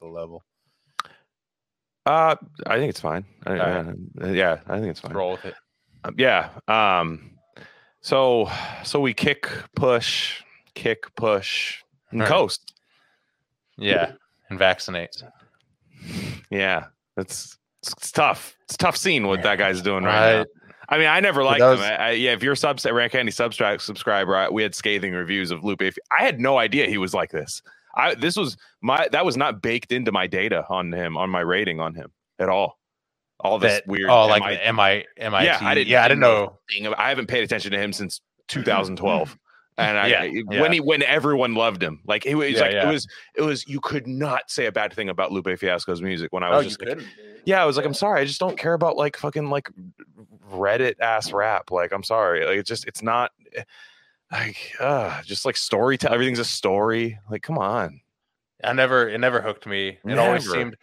the level. Uh, I think it's fine. I, Alright. uh, yeah, I think it's fine. Roll with it. Um, yeah. Um. So so we kick, push, kick, push, and Right. coast. Yeah, and vaccinate. Yeah, it's it's, it's tough. It's tough scene what that guy's doing right, now. I mean, I never liked him. I, I, yeah, if you're a subs Rare Candy subscribe subscriber, I, we had scathing reviews of Lupe. If- I had no idea he was like this. I this was my that was not baked into my data on him on my rating on him at all. All this That, weird. oh, like MI the MI, MIT. Yeah, I didn't- Yeah, I didn't know. I haven't paid attention to him since mm-hmm. 2012. Mm-hmm. And I, Yeah, I- yeah. when he when everyone loved him, like it was Yeah, like it was it was you could not say a bad thing about Lupe Fiasco's music when I Oh, was you just like, couldn't. yeah, I was like, I'm sorry, I just don't care about like fucking like Reddit ass rap. Like, I'm sorry, like it's just it's not like uh just like story storytelling. Everything's a story. Like, come on. I never. It never hooked me. It always seemed.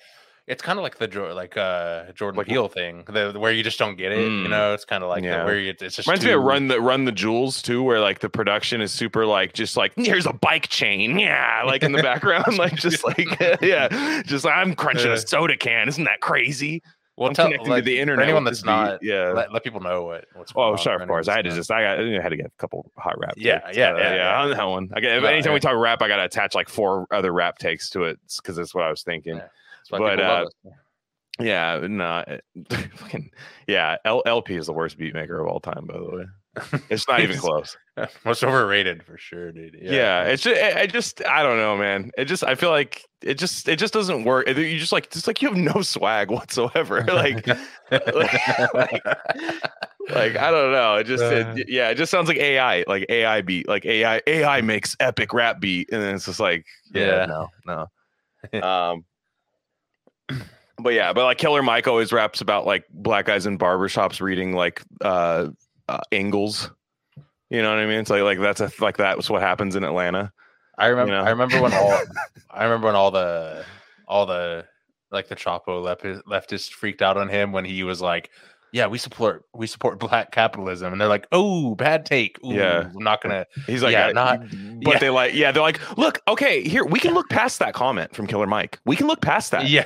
It's kind of like the like uh Jordan Like- Peele thing, the, where you just don't get it. You Mm. know, it's kind of like Yeah. that, where you, it's just Reminds me of Run the Run the Jewels too, where like the production is super like just like here's a bike chain, yeah, like in the background, like just like yeah, just like I'm crunching a soda can. Isn't that crazy? Well, I'm tell, connecting like, to the internet. anyone that's not. beat. yeah. Let, let people know what what's. Oh, on sure, of course. I had to just, I got, I had to get a couple hot rap. Yeah, takes. yeah, Uh, yeah, yeah. On that one, I get, No, anytime we talk rap, I got to attach like four other rap takes to it because that's what I was thinking. Yeah. But, uh. Yeah, no, fucking, yeah. L- LP is the worst beat maker of all time, by the way. It's not even close. most overrated for sure, dude. Yeah, it's just, I just, I don't know, man. It just, I feel like it just, it just doesn't work. You just like, just like you have no swag whatsoever. like, like, like I don't know. It just, Uh. it, yeah, it just sounds like AI, like AI beat, like AI, AI makes epic rap beat, and then it's just like, yeah, Yeah. no, no. um, but yeah, but like Killer Mike always raps about like black guys in barbershops reading like uh, uh Engels. You know what I mean? It's like like that's a like that was what happens in Atlanta. I remember. know? I remember when all. I remember when all the all the like the Chapo leftist, freaked out on him when he was like, "Yeah, we support we support black capitalism," and they're like, "Oh, bad take. Ooh, Yeah. I'm not gonna." He's like, Yeah, "I- not- but yeah. they like, yeah, they're like, look, okay, here we can look past that comment from Killer Mike. We can look past that. Yeah,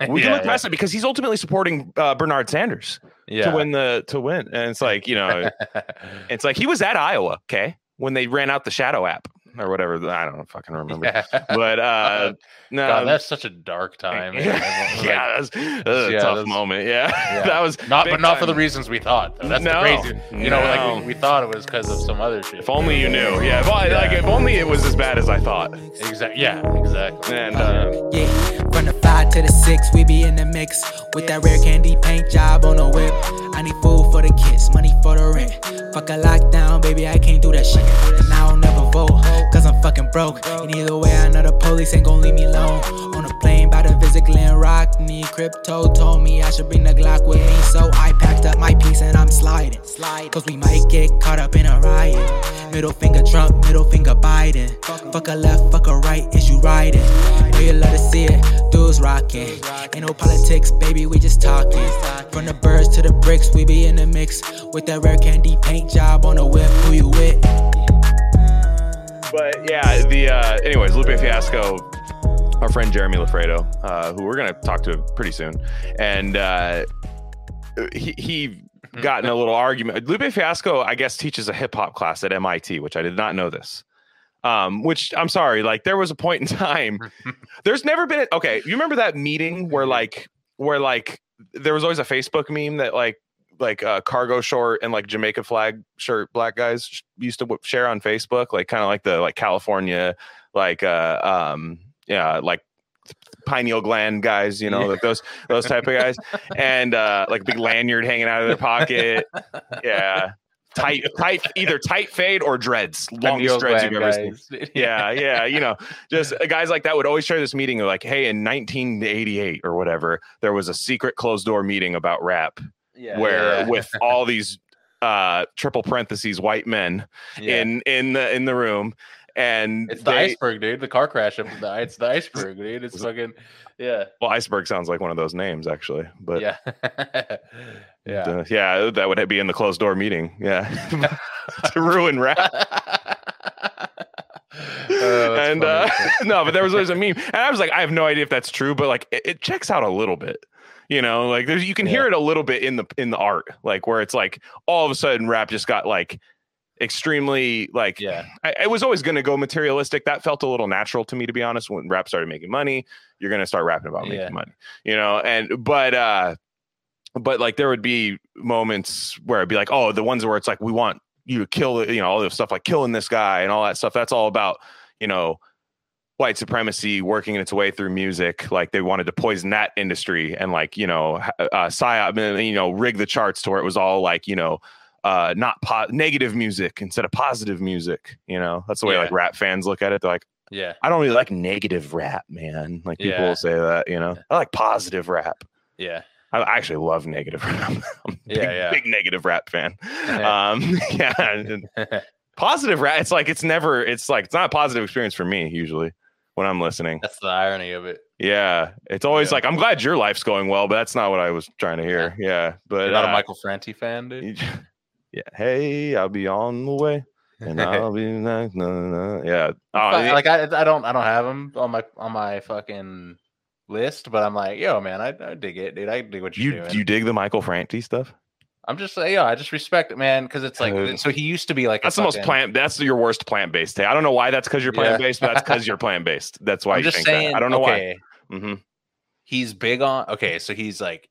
We can yeah, look past it because he's ultimately supporting uh, Bernard Sanders yeah. to win the to win, and it's like you know, it's like he was at Iowa, okay, when they ran out the Shadow app or whatever. I don't fucking remember, yeah. but uh, no, God, that's such a dark time. man. yeah, Everyone that was, that was a Yeah, tough that's- moment. Yeah, Yeah. that was not, but not for the reasons we thought. Though. That's No, crazy. You know, like we, we thought it was because of some other shit. If only you knew. Yeah, if, I- like if only it was as bad as I thought. Exactly. Yeah. Exactly. And uh, Yeah, from the five to the six, we be in the mix with that rare candy paint job on the whip. I need food for the kids, money for the rent. Fuck a lockdown, baby, I can't do that shit. And I don't never vote, cause I'm fucking broke. And either way, I know the police ain't gon' leave me alone. On a plane by to visit Glen Rock, need crypto told me I should bring the Glock with me. So I packed up my piece and I'm sliding. Cause we might get caught up in a riot. Middle finger Trump, middle finger Biden. Fuck a left, fuck a right, is you riding? Know you love to see it, dudes rocking. Ain't no politics, baby, we just talking. From the birds to the bricks, we be in the mix. With that rare candy paint job on the whip, who you with? but yeah, the uh, anyways, Lupe Fiasco, our friend Jeremy Loffredo, uh, who we're gonna talk to pretty soon, and uh, he he got in a little argument. Lupe Fiasco, I guess, teaches a hip hop class at MIT, which I did not know this. Um, which I'm sorry, like there was a point in time. There's never been a, okay. You remember that meeting where like where like there was always a Facebook meme that like like uh, cargo short and like Jamaica flag shirt black guys sh- used to w- share on Facebook, like kind of like the like California like uh um yeah like pineal gland guys, you know, Yeah. like those those type of guys, and uh like big lanyard hanging out of their pocket, yeah. Tight, tight, either tight fade or dreads, longest dreads you've ever seen. Yeah, yeah, you know, just uh, guys like that would always share this meeting of like, hey, in 1988 or whatever, there was a secret closed door meeting about rap Yeah, where yeah, with all these uh triple parentheses white men yeah. in in the in the room and It's the they- iceberg, dude. The car crash. Of the, it's the iceberg, dude. It's fucking yeah, well iceberg sounds like one of those names actually but yeah, yeah. uh, yeah that would be in the closed door meeting, yeah to ruin rap Oh, and uh, no, but there was always a meme, and I was like, I have no idea if that's true, but like it, it checks out a little bit. You know, like there's you can hear it a little bit in the in the art, like where it's like all of a sudden rap just got like extremely like yeah, I, I was always going to go materialistic. That felt a little natural to me, to be honest. When rap started making money, you're going to start rapping about making Yeah. money, you know. And but uh, but like there would be moments where it'd be like, oh, the ones where it's like we want you to kill, you know, all this stuff like killing this guy and all that stuff. That's all about you know white supremacy working its way through music. Like they wanted to poison that industry and like you know uh, psyop, you know, rig the charts to where it was all like you know uh not po- negative music instead of positive music you know? That's the way Yeah. like rap fans look at it. They're like yeah, i don't really like negative rap man. Like people Yeah. will say that you know? I like positive rap. Yeah, i actually love negative rap. I'm a big, Yeah, yeah. big negative rap fan. Um yeah positive rap it's like it's never it's like it's not a positive experience for me usually when i'm listening. That's the irony of it. yeah. It's always Yeah. like i'm glad your life's going well but that's not what i was trying to hear. Yeah, but You're not uh, a Michael Franti fan, dude. Yeah. Hey, I'll be on the way. And I'll be like, no, no. Yeah. Oh, yeah. like I, I don't, I don't have them on my on my fucking list, but I'm like, yo, man, I, I dig it, dude. I dig what you're you doing. you dig the Michael Franti stuff? I'm just, uh, yeah, I just respect it, man, because it's like, Dude. so he used to be like, a That's the most plant. That's your worst plant based. I don't know why that's because you're plant based, but that's because you're plant based. That's why I'm you just think saying. that. I don't know okay, why. hmm he's big on okay so he's like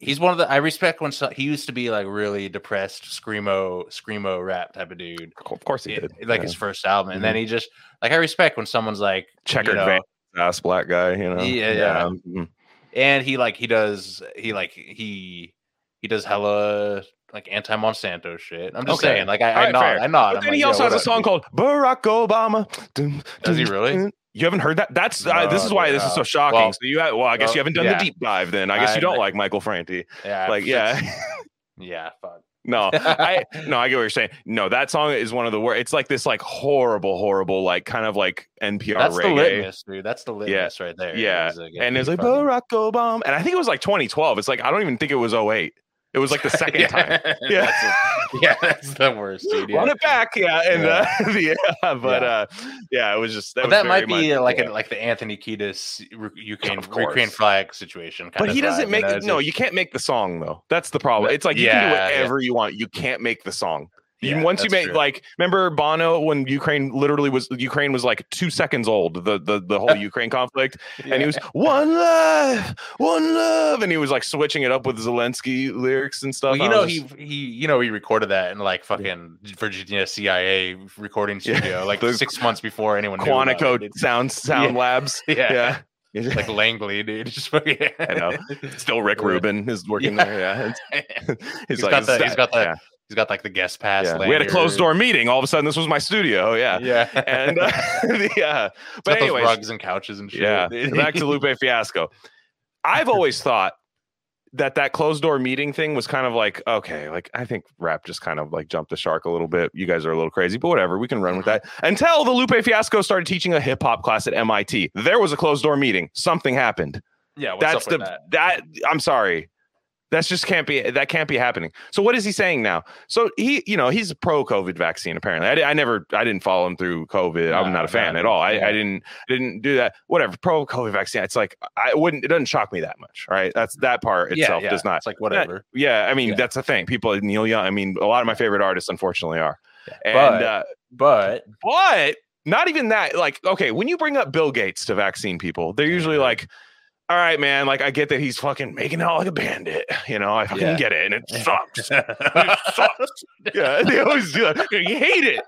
he's one of the i respect when so, he used to be like really depressed screamo screamo rap type of dude Of course he It- did. like Yeah. Mm-hmm. his first album and then he just like i respect when someone's like checkered know, ass black guy. You know. Yeah, yeah. mhm. and he like he does he like he he does hella like anti monsanto shit i'm just Okay. saying like i, I Alright, nod fair. i nod But I'm then like, he also has a song called Barack Obama. Does he really? You haven't heard that? That's uh, this is why this is so shocking. Well, so you have, well, I guess well, you haven't done yeah. the deep dive. Then I guess I- you don't like Michael Franti. yeah Like, yeah. yeah fuck No, I no, I get what you're saying. No, that song is one of the worst. It's like this like horrible, horrible, like kind of like NPR that's the reggae. litmus dude that's the litmus right there Yeah, like, and it's like Barack Obama, and I think it was like 2012. It's like I don't even think it was 08. It was like the second time. Yeah. That's a- yeah, that's the worst, dude. Run Yeah. it back, yeah, and Yeah. uh, yeah, but Yeah. uh, yeah, it was just that, was that very might be like yeah. a, like the Anthony Kiedis Ukraine Ukraine flag situation. Kind But he doesn't vibe, make you know? it. No, you can't make the song though. That's the problem. It's like you can do yeah, yeah. whatever you want. You can't make the song. Yeah, once you make true. like remember Bono when Ukraine literally was Ukraine was like two seconds old the the the whole Ukraine conflict and he was one love one love and he was like switching it up with Zelensky lyrics and stuff. Well, you know was he he you know he recorded that in like fucking Virginia CIA recording Yeah. studio like The six months before anyone Quantico sound sound labs. Yeah. Yeah. like Langley, dude. Just fucking, I know. Still Rick Rubin is working Yeah. there. Yeah. He's He's, like, got the "Is he's that-" got the yeah, he's got like the guest pass. yeah. We had a closed door meeting. All of a sudden, this was my studio. Yeah. Yeah, And uh, yeah. He's But anyway, rugs and couches and shit. Yeah. Back to Lupe Fiasco. I've always thought that that closed door meeting thing was kind of like okay like i think rap just kind of like jumped the shark a little bit you guys are a little crazy but whatever we can run with that until the lupe fiasco started teaching a hip-hop class at mit there was a closed door meeting something happened yeah. What's that's up the with that? that i'm sorry that's just can't be that can't be happening. So what is he saying now? So he you know he's pro covid vaccine apparently. I, I never i didn't follow him through covid. I'm not a fan no, at all. I, yeah. I didn't didn't do that. Whatever pro covid vaccine it's like i wouldn't it doesn't shock me that much right? That's that part itself yeah, does not It's like whatever. yeah i mean Yeah. that's the thing. People neil young i mean a lot of my favorite artists unfortunately are. Yeah. and But- uh, But but not even that. Like, okay, when you bring up Bill Gates to vaccine people, they're usually like, all right, man, like I get that he's fucking making out like a bandit. You know, I fucking Yeah. get it. And it sucks. it sucks. Yeah, they always do that. You hate it.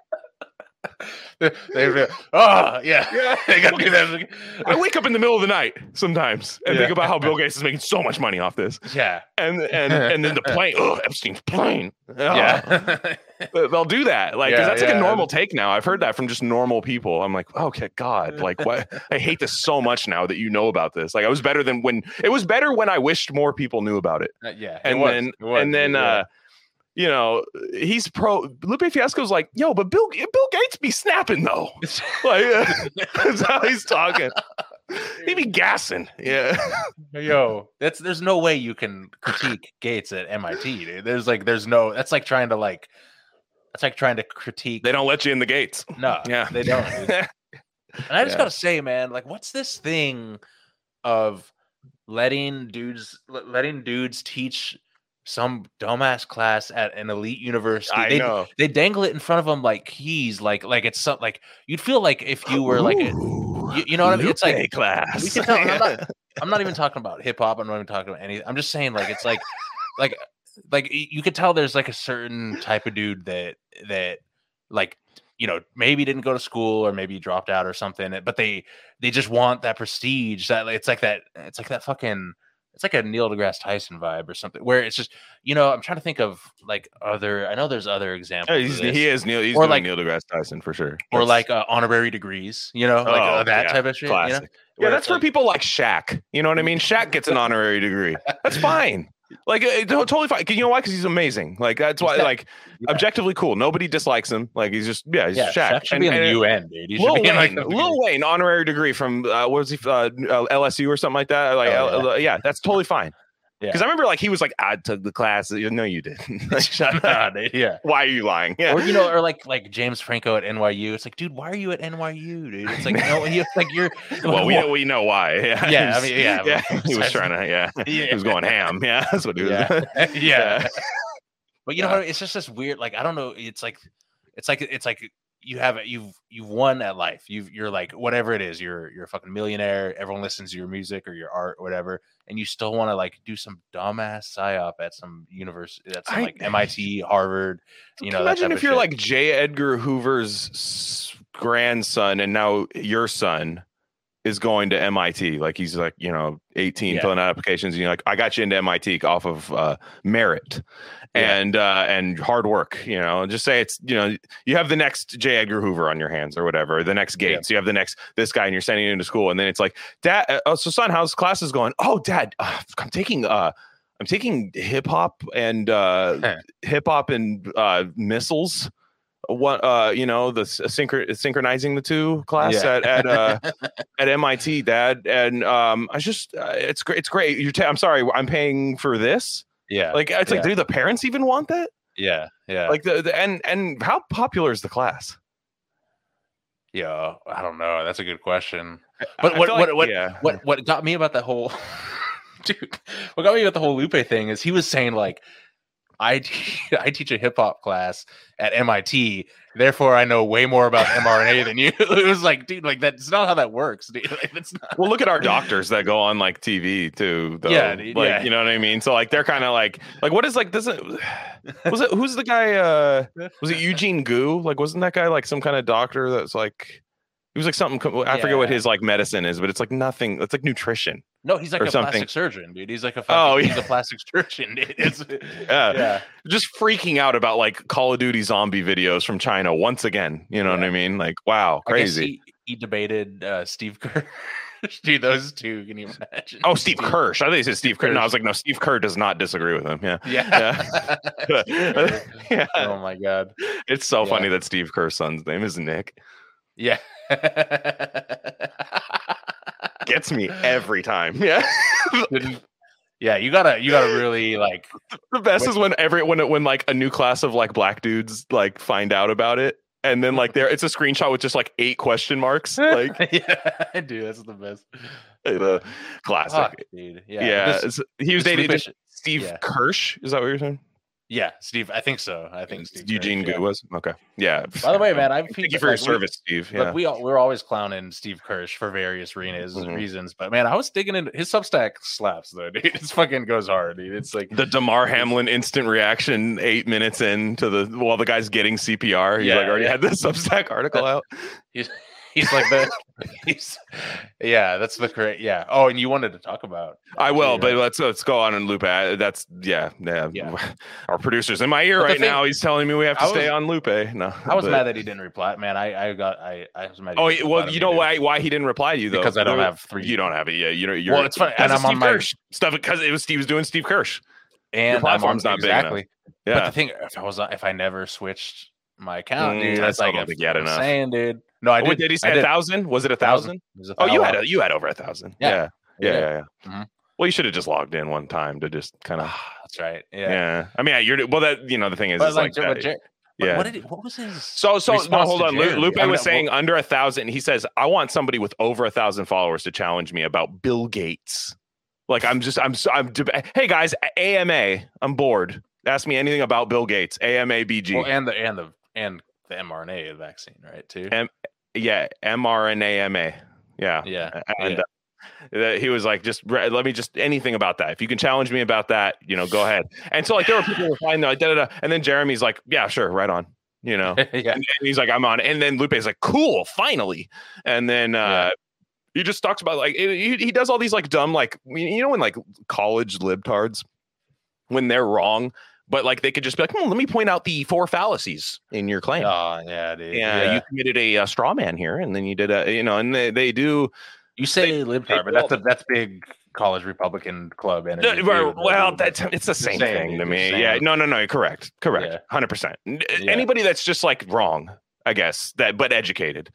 They, they, oh yeah, Yeah. they got to do that. I wake up in the middle of the night sometimes and think about how Bill Gates is making so much money off this. Yeah, And and and then the plane, oh, Epstein's plane. Ugh. yeah, They'll do that. Like Yeah, that's like a normal take now. I've heard that from just normal people. I'm like, okay, God, like what? I hate this so much now that you know about this. Like, I was better than when it was better when I wished more people knew about it. Uh, yeah. And then, it was, and then, yeah. uh, you know, he's pro. Lupe Fiasco's like, yo, but Bill Bill Gates be snapping though. Like, that's how he's talking. He be gassing. Yeah. Yo, that's there's no way you can critique Gates at MIT. Dude. There's like there's no that's like trying to like that's like trying to critique. They don't let you in the gates. no, Yeah. they don't. And I just Yeah. gotta say, man, like, what's this thing of letting dudes le- letting dudes teach some dumbass class at an elite university? I they, know. they dangle it in front of them like keys, like like it's some like you'd feel like if you were like a, you, you know what I mean? It's like class. we can tell. I'm not, I'm not even talking about hip hop. I'm not even talking about anything. I'm just saying, like, it's like, like, like you could tell there's like a certain type of dude that that like you know maybe didn't go to school or maybe dropped out or something, but they they just want that prestige. That it's like that. It's like that fucking. It's like a Neil deGrasse Tyson vibe or something, where it's just you know I'm trying to think of like other. I know there's other examples. Yeah, he is Neil. He's Or like- Neil deGrasse Tyson for sure. or That's like uh, honorary degrees, you know, like uh, Oh, that yeah, type of shit. You know? yeah, that's for like- people like Shaq. You know what I mean? Shaq gets an honorary degree. That's fine. Like, it, totally fine. You know why? Because he's amazing. Like, that's why. Yeah. Like, Yeah. objectively cool. Nobody dislikes him. Like, he's just yeah, he's Yeah, Shaq. Shaq should And- be in the UN, dude. He should Lil in, like, Wayne, Lil Wayne, honorary degree from uh, what was he? Uh, uh, LSU or something like that. Like, Oh, L- yeah, that's totally fine. Yeah. Because I remember like he was like, I took the class. No, you didn't. Shut up. Yeah. Why are you lying? Yeah. Or you know, or like like James Franco at NYU. It's like, dude, why are you at NYU, dude? It's like, no, you like you're. well, we we know why. Yeah, Yeah, I mean, yeah, yeah. He was trying to, yeah, Yeah. he was going ham. Yeah, that's what he was. yeah, yeah. But you know, Yeah. it's just this weird. Like I don't know. It's like, it's like it's like you have it. You've you've won at life. You've you're like whatever it is. You're you're a fucking millionaire. Everyone listens to your music or your art or whatever, and you still want to like do some dumbass psyop at some university. That's I- like MIT, Harvard. You know, that imagine if you're shit. like J. Edgar Hoover's grandson, and now your son is going to MIT. Like he's like you know 18, Yeah. filling out applications, and you're like, I got you into MIT off of uh, merit. Yeah. And uh, and hard work, you know. and Just say it's you know you have the next J. Edgar Hoover on your hands or whatever, the next Yeah. Gates. You have the next this guy, and you're sending him to school, and then it's like, Dad, uh, oh, so son, how's classes going? Oh, Dad, uh, I'm taking uh, I'm taking hip hop and uh, hip hop and uh, missiles. What uh, you know, the s- synchro- synchronizing the two class Yeah. at at uh, at MIT, Dad, and um, I just uh, it's great. It's great. You're I'm sorry, I'm paying for this. yeah, Like it's like, do the parents even want that? yeah, yeah. Like the, the and and how popular is the class? Yeah, I don't know. That's a good question. But I what- what- what- yeah. What what got me about that whole dude? What got me about the whole Lupe thing is he was saying like, I I teach a hip hop class at MIT, therefore I know way more about mRNA than you. it was like, dude, like that's not how that works, dude. Like, that's not. Well, look at our doctors that go on like TV too. Though. Yeah, dude, like yeah. you know what I mean. So like they're kind of like like what is like doesn't was it who's the guy? uh Was it Eugene Gu? Like wasn't that guy like some kind of doctor that's like he was like something. I forget what his like medicine is, but it's like nothing. It's like nutrition. No, he's like a something. plastic surgeon, dude. He's like a Oh, fucking, yeah. he's a plastic surgeon. Yeah. yeah, Just freaking out about like Call of Duty zombie videos from China once again. You know what I mean? Like wow, crazy. he, he debated uh, Steve Kerr. dude, those two. Can you imagine? Oh, Steve Kirsch. I think he said Steve Kerr. No, I was like, no, Steve Kerr does not disagree with him. Yeah. Yeah. yeah. oh my god. It's so Yeah. funny that Steve Kerr's son's name is Nick. Yeah. Gets me every time. Yeah. Yeah, you gotta you gotta really like the best is when every when it, when like a new class of like black dudes like find out about it. And then like there it's a screenshot with just like eight question marks. Like yeah, dude, that's the best. the classic. Fuck, dude. Yeah, Yeah. this- he was dating Lupe just shit- Steve yeah. Kirsch. Is that what you're saying? Yeah, Steve. I think so. I think Steve Eugene yeah. Was okay. Yeah. By the way, man, I Thank you for your service, Steve. Yeah. we all, we're always clowning Steve Kirsch for various reasons, Mhm. reasons, but man, I was digging into his Substack slaps though, dude. It's fucking goes hard, dude. It's like the Damar Hamlin instant reaction eight minutes into the while the guy's getting CPR. He's Yeah, like already yeah. had the Substack article out. He's like the he's yeah, that's the correct yeah. Oh, and you wanted to talk about I will, but let's let's go on and loop. I- That's yeah, yeah. Yeah. Our producer's in my ear But right thing- now. He's telling me we have to I stay on Lupe. No, I was but- mad that he didn't reply. Man, I I got I I was mad. Oh well, you know why why he didn't reply to you though? Because I don't have three. You don't have it. Yeah, you know. You're, Well, it's funny, and I'm on my- Kirsch stuff because it was Steve was doing Steve Kirsch. and on platform's not exactly. But Yeah, the thing, if I was if I never switched my account, Mm, dude, that's like don't a- think you I'm enough. Saying, dude. No, I Oh, did. did he I say a thousand? Was it a Thousand. thousand? It a Oh, you had a, you had over a thousand. Yeah. Yeah, yeah, Yeah. yeah. yeah. Mhm. Well, you should have just logged in one time to just kind of. That's right. Yeah. Yeah. I mean, yeah, you're well. That you know, the thing is, But is like, like, that- Jer- Yeah. What did he, what was his? So, so no, hold to on. Lu- Jeremy? Lupe I mean, was well- saying under a thousand. He says, "I want somebody with over a thousand followers to challenge me about Bill Gates." Like I'm just, I'm, so, I'm. deba- Hey guys, AMA, I'm bored. Ask me anything about Bill Gates. AMA BG. Well, and the and the and the mRNA vaccine, right? Too. And- yeah, mRNAMA. Yeah, yeah. and yeah. uh, he was like, just let me just anything about that. If you can challenge me about that, you know, go ahead. And so like there were people who were fine, like da da da. And then Jeremy's like, yeah, sure, right on. You know, yeah. and, and he's like, I'm on. And then Lupe's like, cool, finally. And then uh he just talks about like he, he does all these like dumb like you know when like college libtards when they're wrong, but like they could just be like, hmm, let me point out the four fallacies in your claim. Oh yeah, dude. yeah, Yeah. you committed a, uh straw man here, and then you did a you know, and they, they do You say they libtard, but that's a that's big college Republican club. No, well, well, that's it's the same same, thing dude, to me. same. Yeah, no, no, no, correct, correct, hundred percent. Yeah. Anybody that's just like wrong, I guess that, but educated,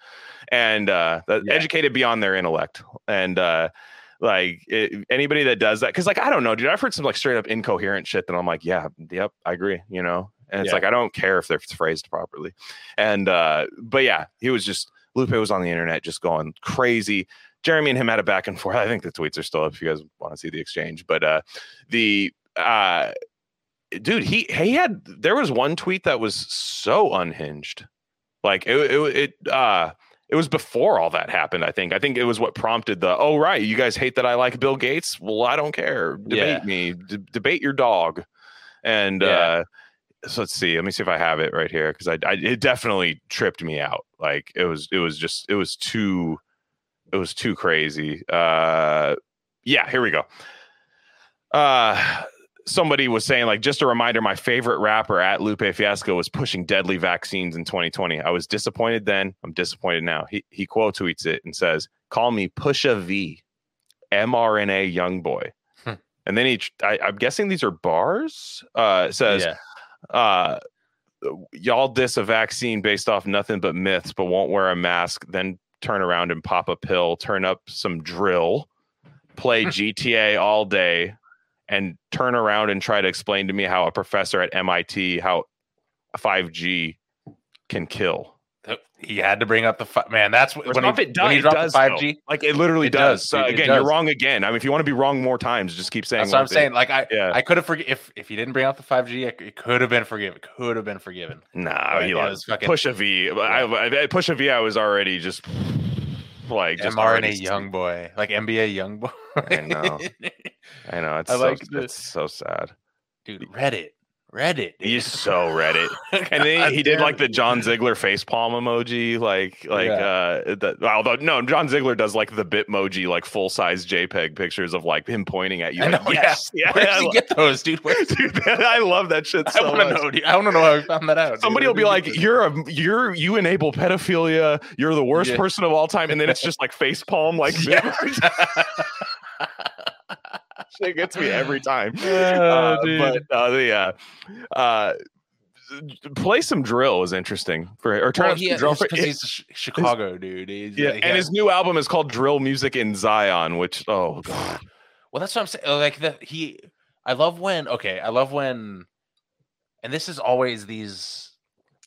and uh, educated beyond their intellect, and uh, like it, anybody that does that, because like I don't know, dude, I've heard some like straight up incoherent shit that I'm like, yeah, yep, I agree, you know, and it's Yeah. like I don't care if they're phrased properly, and uh, but yeah, he was just Lupe was on the internet just going crazy. Jeremy and him had a back and forth. I think the tweets are still up if you guys want to see the exchange. But uh the uh dude, he he had there was one tweet that was so unhinged. Like it it, it uh it was before all that happened, I think. I think it was what prompted the oh right, you guys hate that I like Bill Gates? Well, I don't care. Debate Yeah. me. D- debate your dog. And Yeah. uh so let's see. Let me see if I have it right here because I, I it definitely tripped me out. Like it was it was just it was too it was too crazy. Uh yeah, here we go. Uh somebody was saying like just a reminder my favorite rapper at Lupe Fiasco was pushing deadly vaccines in 2020. I was disappointed then, I'm disappointed now. He he quote tweets it and says, "Call me Pusha V, mRNA young boy." Hmm. and then he I, I'm guessing these are bars. Uh says yeah. uh y'all diss a vaccine based off nothing but myths but won't wear a mask then turn around and pop a pill turn up some drill play gta all day and turn around and try to explain to me how a professor at mit how 5g can kill He had to bring up the fi- man. That's what when he, off, it does, when he dropped does, the though. five G. like it literally It does, does, so dude, it again you're wrong again i mean if you want to be wrong more times just keep saying That's what I'm thing. saying. Like I, yeah I could have forgiven if if he didn't bring out the five G. It could have been forgiven. Could have been forgiven. Nah, But he it lost. was fucking- Push a V. I, I, push a V. I was already just like just mRNA already- young boy, like NBA young boy. I know. I know it's I so, like it's so sad. dude. Reddit, Reddit. He's dude. so Reddit, and then he did like the. John Ziegler face palm emoji, like like uh, the, although no, John Ziegler does like the Bitmoji, like full size JPEG pictures of like him pointing at you. Like, know, yeah. yes, yeah, Where I did he lo- get those, dude? Where dude, I love that shit I so want to much. know. Dude. I want to know how he found that out. Somebody Where will be like, "You're a you're you enable pedophilia. You're the worst Yeah. person of all time," and then it's just like face palm, like Yeah. shit gets me every time. Oh, Uh, but uh, the uh, uh, play some drill is interesting for or turn Well, up he- some drill for he's a Ch- Chicago dude. He's, yeah, and his new album is called Drill Music in Zion, which oh god, Well, that's what I'm saying. Like the he, I love when okay, I love when, and this is always these,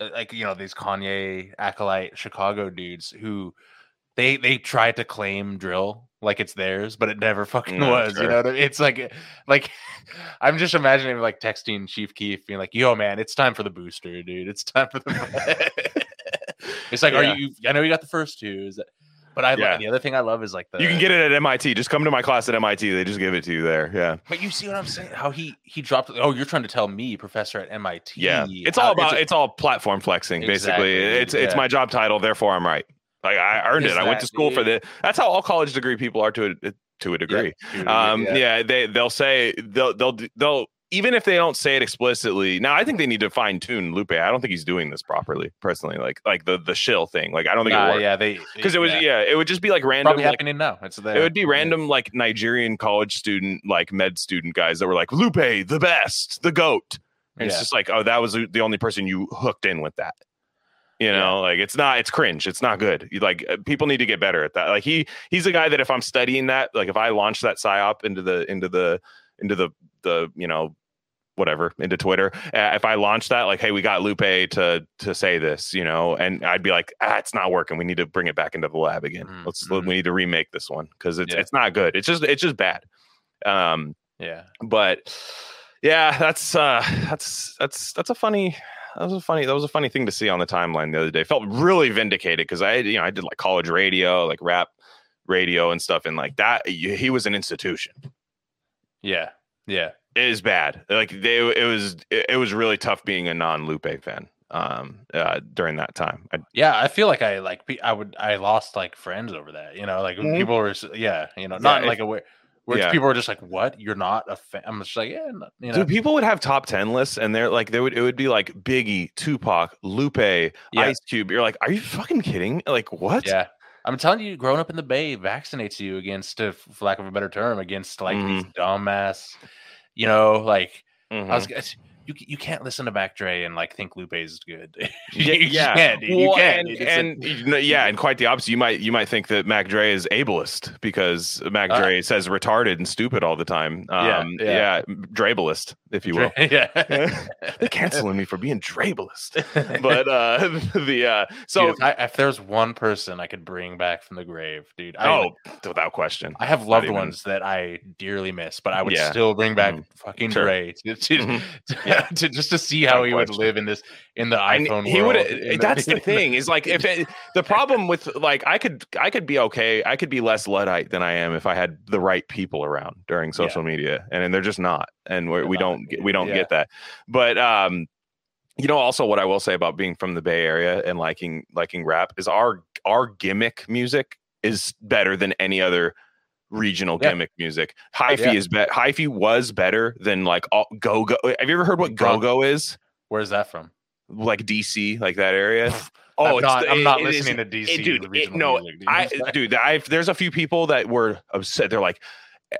uh, like you know these Kanye acolyte Chicago dudes who, they they try to claim drill like it's theirs, but it never fucking was. sure. You know, what I mean? it's like, eh, like I'm just imagining like texting Chief Keef being like, "Yo, man, it's time for the booster, dude. It's time for the." it's like, Yeah. are you? I know you got the first two. Is that? But I Yeah. the other thing I love is like the you can get it at MIT. Just come to my class at MIT. They just give it to you there. Yeah, But you see what I'm saying? How he he dropped. Oh, you're trying to tell me, professor at MIT? yeah. It's how- all about it's all platform flexing. Exactly, Basically, it's it's yeah. my job title. Therefore, I'm right. Like I earned it. I went to school for this. That's how all college degree people are to a to a degree. um yeah. they they'll say they'll they'll they'll even if they don't say it explicitly now i think they need to fine tune lupe i don't think he's doing this properly personally like like the the shill thing like i don't think Nah, it works yeah, they because it was yeah. yeah. it would just be like random probably like, happening now. It's there. it would be random like nigerian college student like med student guys that were like lupe the best the goat and it's just like oh that was the only person you hooked in with that you know like it's not it's cringe it's not good you, like uh, people need to get better at that like he he's a guy that if i'm studying that like if i launch that psyop into the into the into the the you know whatever into Twitter. Uh, if I launched that, like, hey, we got Lupe to to say this, you know, and I'd be like, ah, it's not working. We need to bring it back into the lab again. Mm, Let's mhm. we need to remake this one because it's Yeah. it's not good. It's just it's just bad. Um, Yeah. but yeah, that's uh that's that's that's a funny that was a funny that was a funny thing to see on the timeline the other day. Felt really vindicated because I you know I did like college radio, like rap radio and stuff, and like that he was an institution. Yeah. Yeah. It is bad. Like they it was it, was really tough being a non Lupe fan um uh during that time. I, Yeah, I feel like I like I would I lost like friends over that. You know, like Mhm. people were yeah, you know, not if- like a way where yeah. people are just like, "What? You're not a fan?" I'm just like, yeah, you know, Dude, people would have top 10 lists and they're like they would it would be like Biggie, Tupac, Lupe, Yeah. Ice Cube. You're like, are you fucking kidding? Like what? yeah. I'm telling you, growing up in the Bay vaccinates you against, uh, for lack of a better term, against like these Mm-hmm. dumbass, you know, like Mhm. I was. You, you can't listen to Mac Dre and like think Lupe is good. Yeah, you yeah. can't, dude. you can't. and. Like- you know, yeah, and quite the opposite. You might you might think that Mac Dre is ableist because Mac Uh, Dre says retarded and stupid all the time. Yeah, Um, yeah. yeah, Drableist, if you will. yeah. They're canceling me for being Drableist. But uh the uh so Dude, if, I, if there's one person I could bring back from the grave, dude. I, oh without question. I have loved ones that I dearly miss, but I would Yeah. still bring back Mhm. fucking Sure. Dre to, to, Mhm. to, Yeah. to- just to see how No he would live in this in the And iPhone he world. would that's the in thing is like if it, the problem with like i could i could be okay i could be less luddite than i am if i had the right people around during social media and, and they're just not and we not, don't get, we don't yeah. get that but um you know also what i will say about being from the bay area and liking liking rap is our our gimmick music is better than any other regional Yeah. gimmick music hyphy Yeah. is bet hyphy was better than like all go go have you ever heard what go go is Where's that from? like dc like that area I'm it's not, the- I'm not it is- listening to DC. it- dude, it- no. I dude, I there's a few people that were upset. They're like,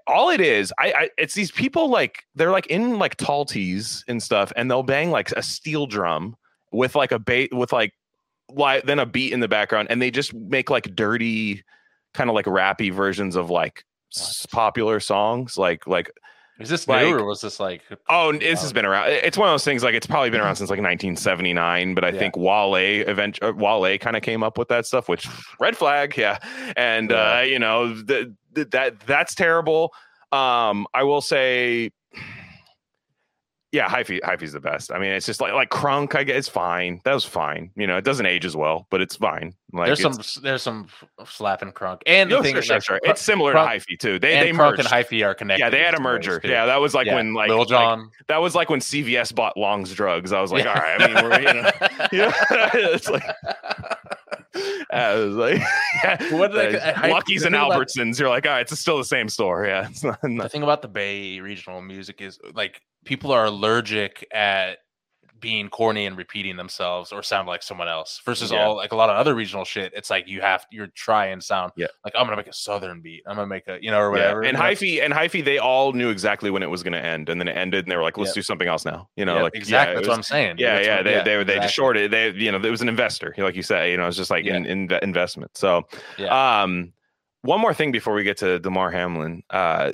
all it is, I, I it's these people like they're like in like tall tees and stuff, and they'll bang like a steel drum with like a bait with like like then a beat in the background, and they just make like dirty, kind of like rappy versions of like s- popular songs, like like Is this like- new or was this like? Oh, this has been around. It's one of those things like it's probably been around since like 1979, but I Yeah. think Wale event uh, Wale kind of came up with that stuff, which red flag, yeah. And Yeah. uh, you know, th- th- that that's terrible. Um, I will say yeah, hyphy hyphy's the best. I mean, it's just like like crunk, I guess it's fine. That was fine. You know, it doesn't age as well, but it's fine. Like there's some there's some slapping crunk and the Yo, thing sure, is, sure, like, sure. It's similar to hyphy too. They and they crunk merged. and hyphy are connected. yeah, they had a in some ways, merger. Yeah, that was like Yeah, when like Lil like, Jon. that was like when CVS bought Long's drugs. I was like, Yeah. all right, I mean, we're, you know, yeah, it's like, I was like, What did I- uh, I- Lucky's the and thing about- Albertsons. You're like, all right, it's still the same store. Yeah, it's not. the thing about the Bay regional music is like people are allergic at being corny and repeating themselves or sound like someone else versus Yeah. all like a lot of other regional shit. It's like you have you're try and sound Yeah. like I'm gonna make a southern beat. I'm gonna make a you know or yeah. whatever. And you hyphy and hyphy, they all knew exactly when it was to end, and then it ended, and they were like, let's do something else now. You know, Yeah, like exactly. yeah, That's was- what I'm saying. Yeah, That's yeah, what- they they they just shorted. They you know, it was an investor, like you say. You know, it's just like Yeah. an inve- investment. So, Yeah. um, one more thing before we get to Damar Hamlin. Uh,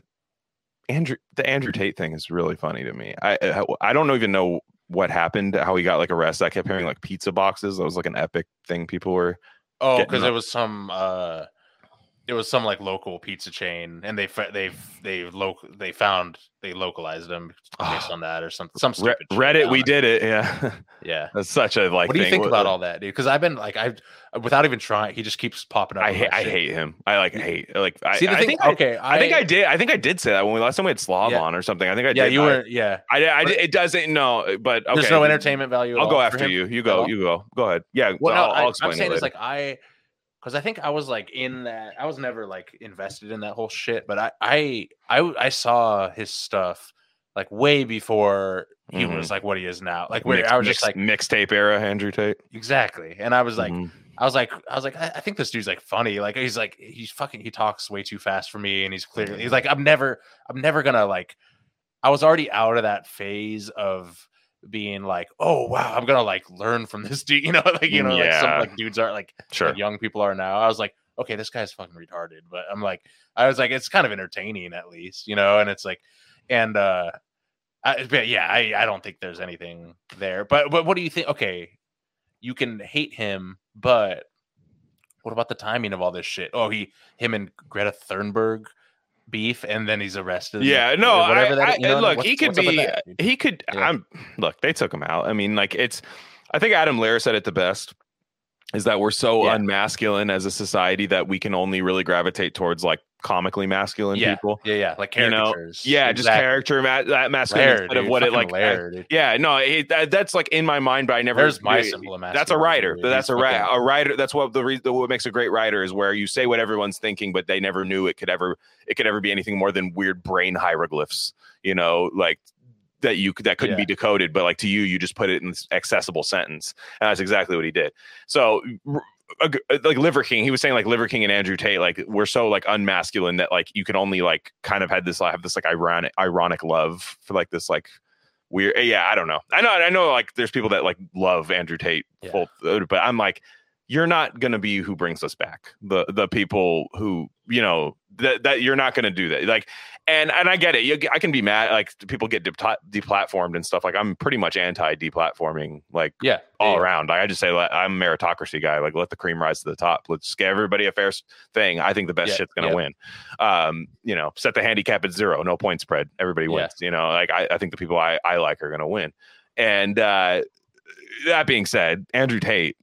Andrew, the Andrew Tate thing is really funny to me. I I, I don't even know what happened, how he got like arrested. I kept hearing like pizza boxes. That was like an epic thing. People were Oh, because it was some uh it was some like local pizza chain and they they they local they found they localized them based Ah. on that or something some stupid shit. Reddit. I We did it. Yeah, yeah that's such a like. what do you thing. think What- about all that dude because i've been like i've without even trying he just keeps popping up I. I hate him. I like hate. Like I, see the I thing think I, okay I think I did. I think I did say that when we last time we had Slav Yeah. on or something. I think I yeah did. you I- were yeah I, I, But- it doesn't no, but okay. there's no entertainment value I'll go after you. You go. You go. Go ahead. Yeah. Well, no, I'll, I, I'll I'm saying it it's like I, because I think I was like in that. I was never like invested in that whole shit, but I, I, I, I saw his stuff like way before he Mhm. was like what he is now. Like where Mix- I was just like mixtape era Andrew Tate. exactly, and I was like, Mhm. I was like, I was like, I, I think this dude's like funny. Like he's like he's fucking he talks way too fast for me, and he's clearly he's like I'm never, I'm never gonna like. I was already out of that phase of being like, oh wow, I'm gonna like learn from this dude. You know, like you know, like some like dudes are like sure. like young people are now. I was like, okay, this guy's fucking retarded. But I'm like, I was like, it's kind of entertaining at least, you know. And it's like, and uh I, but yeah, I, I don't think there's anything there. But but what do you think? Okay, you can hate him, but what about the timing of all this shit? Oh, he him and Greta Thunberg beef, and then he's arrested. Yeah, no, I, whatever that- I- you know, look, he could what's up with be, he could. Yeah. I'm look, they took him out. I mean, like it's. I think Adam Lehrer said it the best. Is that we're so Yeah. unmasculine as a society that we can only really gravitate towards like comically masculine yeah, people. yeah, yeah, like You know. Yeah, just character ma- that masculine instead of dude, what it like. yeah, no, it, that, that's like in my mind, but I never. There's my symbol of That's a writer. dude. That's a. A writer. That's what the reason what makes a great writer is where you say what everyone's thinking, but they never knew it could ever it could ever be anything more than weird brain hieroglyphs. You know, like that you that couldn't be decoded, but like to you, you just put it in this accessible sentence, and that's exactly what he did. So. G- uh, like Liver King, he was saying like Liver King and Andrew Tate, like we're so like unmasculine that like you can only like kind of had this have this like ironic ironic love for like this like weird yeah I don't know I know I know like there's people that like love Andrew Tate Yeah. full uh, but I'm like you're not gonna be who brings us back the the people who you know that that you're not gonna do that like and and I get it you, I can be mad like people get de- deplatformed and stuff like I'm pretty much anti deplatforming like Yeah, all yeah, around. Like, I just say let, I'm a meritocracy guy. Like let the cream rise to the top. Let's give everybody a fair thing. I think the best Yeah, shit's gonna yeah. win. Um, you know, set the handicap at zero, no point spread. Everybody wins. You know, like I, I think the people I, I like are gonna win. And uh that being said, Andrew Tate,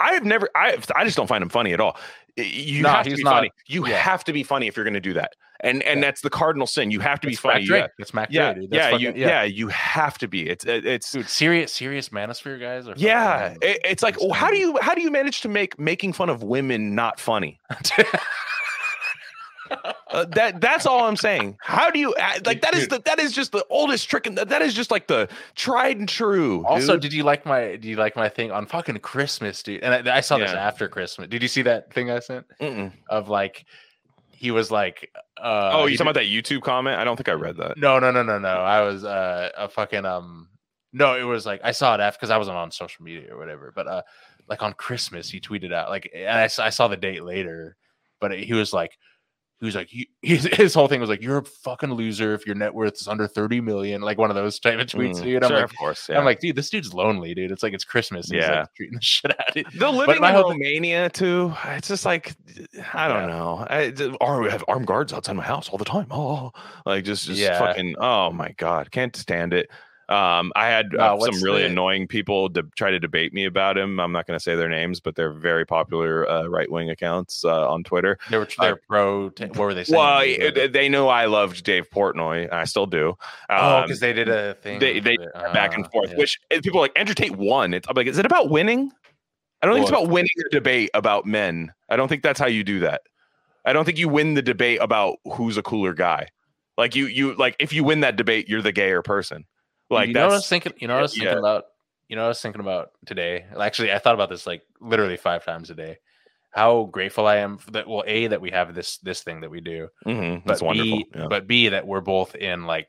I have never I I just don't find him funny at all. You No, have to be not- funny. You yeah. have to be funny if you're gonna do that. And and Yeah. that's the cardinal sin. You have to be funny. Mac It's Mac yeah, yeah, fucking- you, yeah, you have to be. It's it's dude. Serious, serious manosphere guys. Are yeah, it- it's like well, how do you how do you manage to make making fun of women not funny? Uh, that that's all I'm saying. How do you uh, like that is the that is just the oldest trick and that, that is just like the tried and true. Also, dude. did you like my? Do you like my thing on fucking Christmas, dude? And I, I saw this after Christmas. Did you see that thing I sent Mm-mm. of like he was like, uh, oh, he you talking about that YouTube comment? I don't think I read that. No, no, no, no, no. I was uh a fucking um no, it was like I saw it after because I wasn't on social media or whatever. But uh like on Christmas he tweeted out like and I, I saw the date later, but he was like he was like you, his, his whole thing was like you're a fucking loser if your net worth is under 30 million, like one of those type of tweets, Mm, dude. I'm sure, like of course. I'm like, dude, this dude's lonely, dude. It's like it's Christmas. Yeah. like treating the shit out of it. the living in Romania too. It's just like I don't Yeah. know. I, have armed guards outside my house all the time. Oh, like just just Yeah. fucking. Oh my god, can't stand it. Um, I had No, uh, what's some really the- annoying people to try to debate me about him. I'm not going to say their names, but they're very popular uh, right wing accounts uh, on Twitter. They were they're pro. What were they saying? Well, They eh, they know I loved Dave Portnoy. and I still do. oh, Um, because they did a thing. they they it. back and Uh, forth, yeah. which people are like Andrew Tate won. It's I'm like, is it about winning? I don't think it's about winning a debate about men. I don't think that's how you do that. I don't think you win the debate about who's a cooler guy. Like you, you like if you win that debate, you're the gayer person. Like you know what I was thinking. You know what I was yeah. thinking about. You know what I was thinking about today. Actually, I thought about this like literally five times a day. How grateful I am for that. Well, a that we have this this thing that we do, mhm, but that's wonderful. B, yeah. but B that we're both in like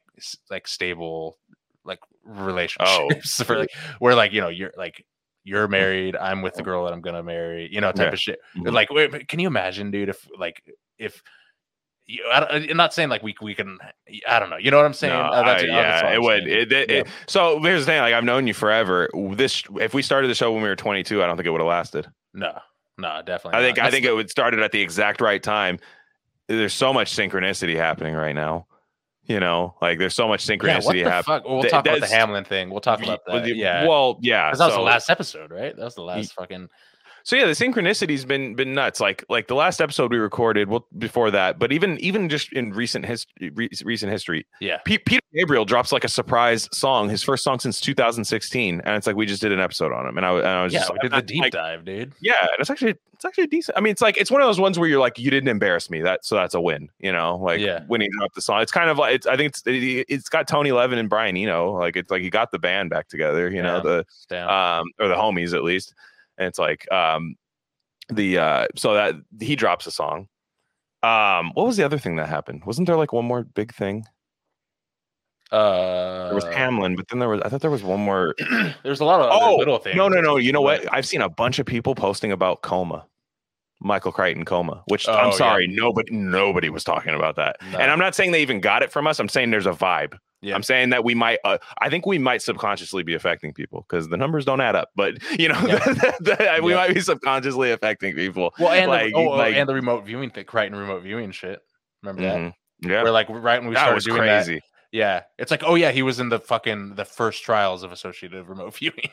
like stable like relationships. for like we're like you know you're like you're married. I'm with the girl that I'm gonna marry. You know type Yeah. of shit. Mhm. Like, wait, can you imagine, dude? If like if I I'm not saying like we we can. I don't know. You know what I'm saying? No, Uh, I- yeah, all it I'm would. saying. It, it, Yeah. it- so here's the thing: like I've known you forever. This, if we started the show when we were 22, I don't think it would have lasted. No, no, definitely. I think not. I That's think it would started at the exact right time. There's so much synchronicity happening right now. You know, like there's so much Yeah, synchronicity what the happening. fuck? Well, we'll Th- talk about the Hamlin thing. We'll talk about that. Yeah, Well, yeah. that was the last episode, right? That was the last fucking. So yeah, the synchronicity's been been nuts. Like like the last episode we recorded, well before that, but even even just in recent history, re- recent history, Yeah, Pete, Peter Gabriel drops like a surprise song, his first song since 2016, and it's like we just did an episode on him, and I, was- and I was yeah. just like, did the deep like, dive, dude. Yeah, and it's actually it's actually decent. I mean, it's like it's one of those ones where you're like, you didn't embarrass me. That so that's a win. You know, like Yeah. when he dropped the song. It's kind of like it's. I think it's it, it's got Tony Levin and Brian Eno. Like it's like he got the band back together. You know the Damn. um or the homies at least, and it's like um the uh so that he drops a song. Um, what was the other thing that happened? Wasn't there like one more big thing? uh, There was Hamlin, but then there was I thought there was one more. There's a lot of other Oh, little things. No, no, no. You know what? I've seen a bunch of people posting about coma. Michael Crichton coma, which Oh, I'm yeah. sorry, nobody nobody was talking about that. No. And I'm not saying they even got it from us. I'm saying there's a vibe. Yeah. I'm saying that we might. Uh, I think we might subconsciously be affecting people because the numbers don't add up. But you know, Yeah. we Yeah. might be subconsciously affecting people. Well, and like, the, oh, oh, like- and the remote viewing thing, right? And remote viewing shit. Remember that? Mhm. Yeah, Where like right when we that started was doing that, crazy. yeah, it's like, oh yeah, he was in the fucking the first trials of associative remote viewing.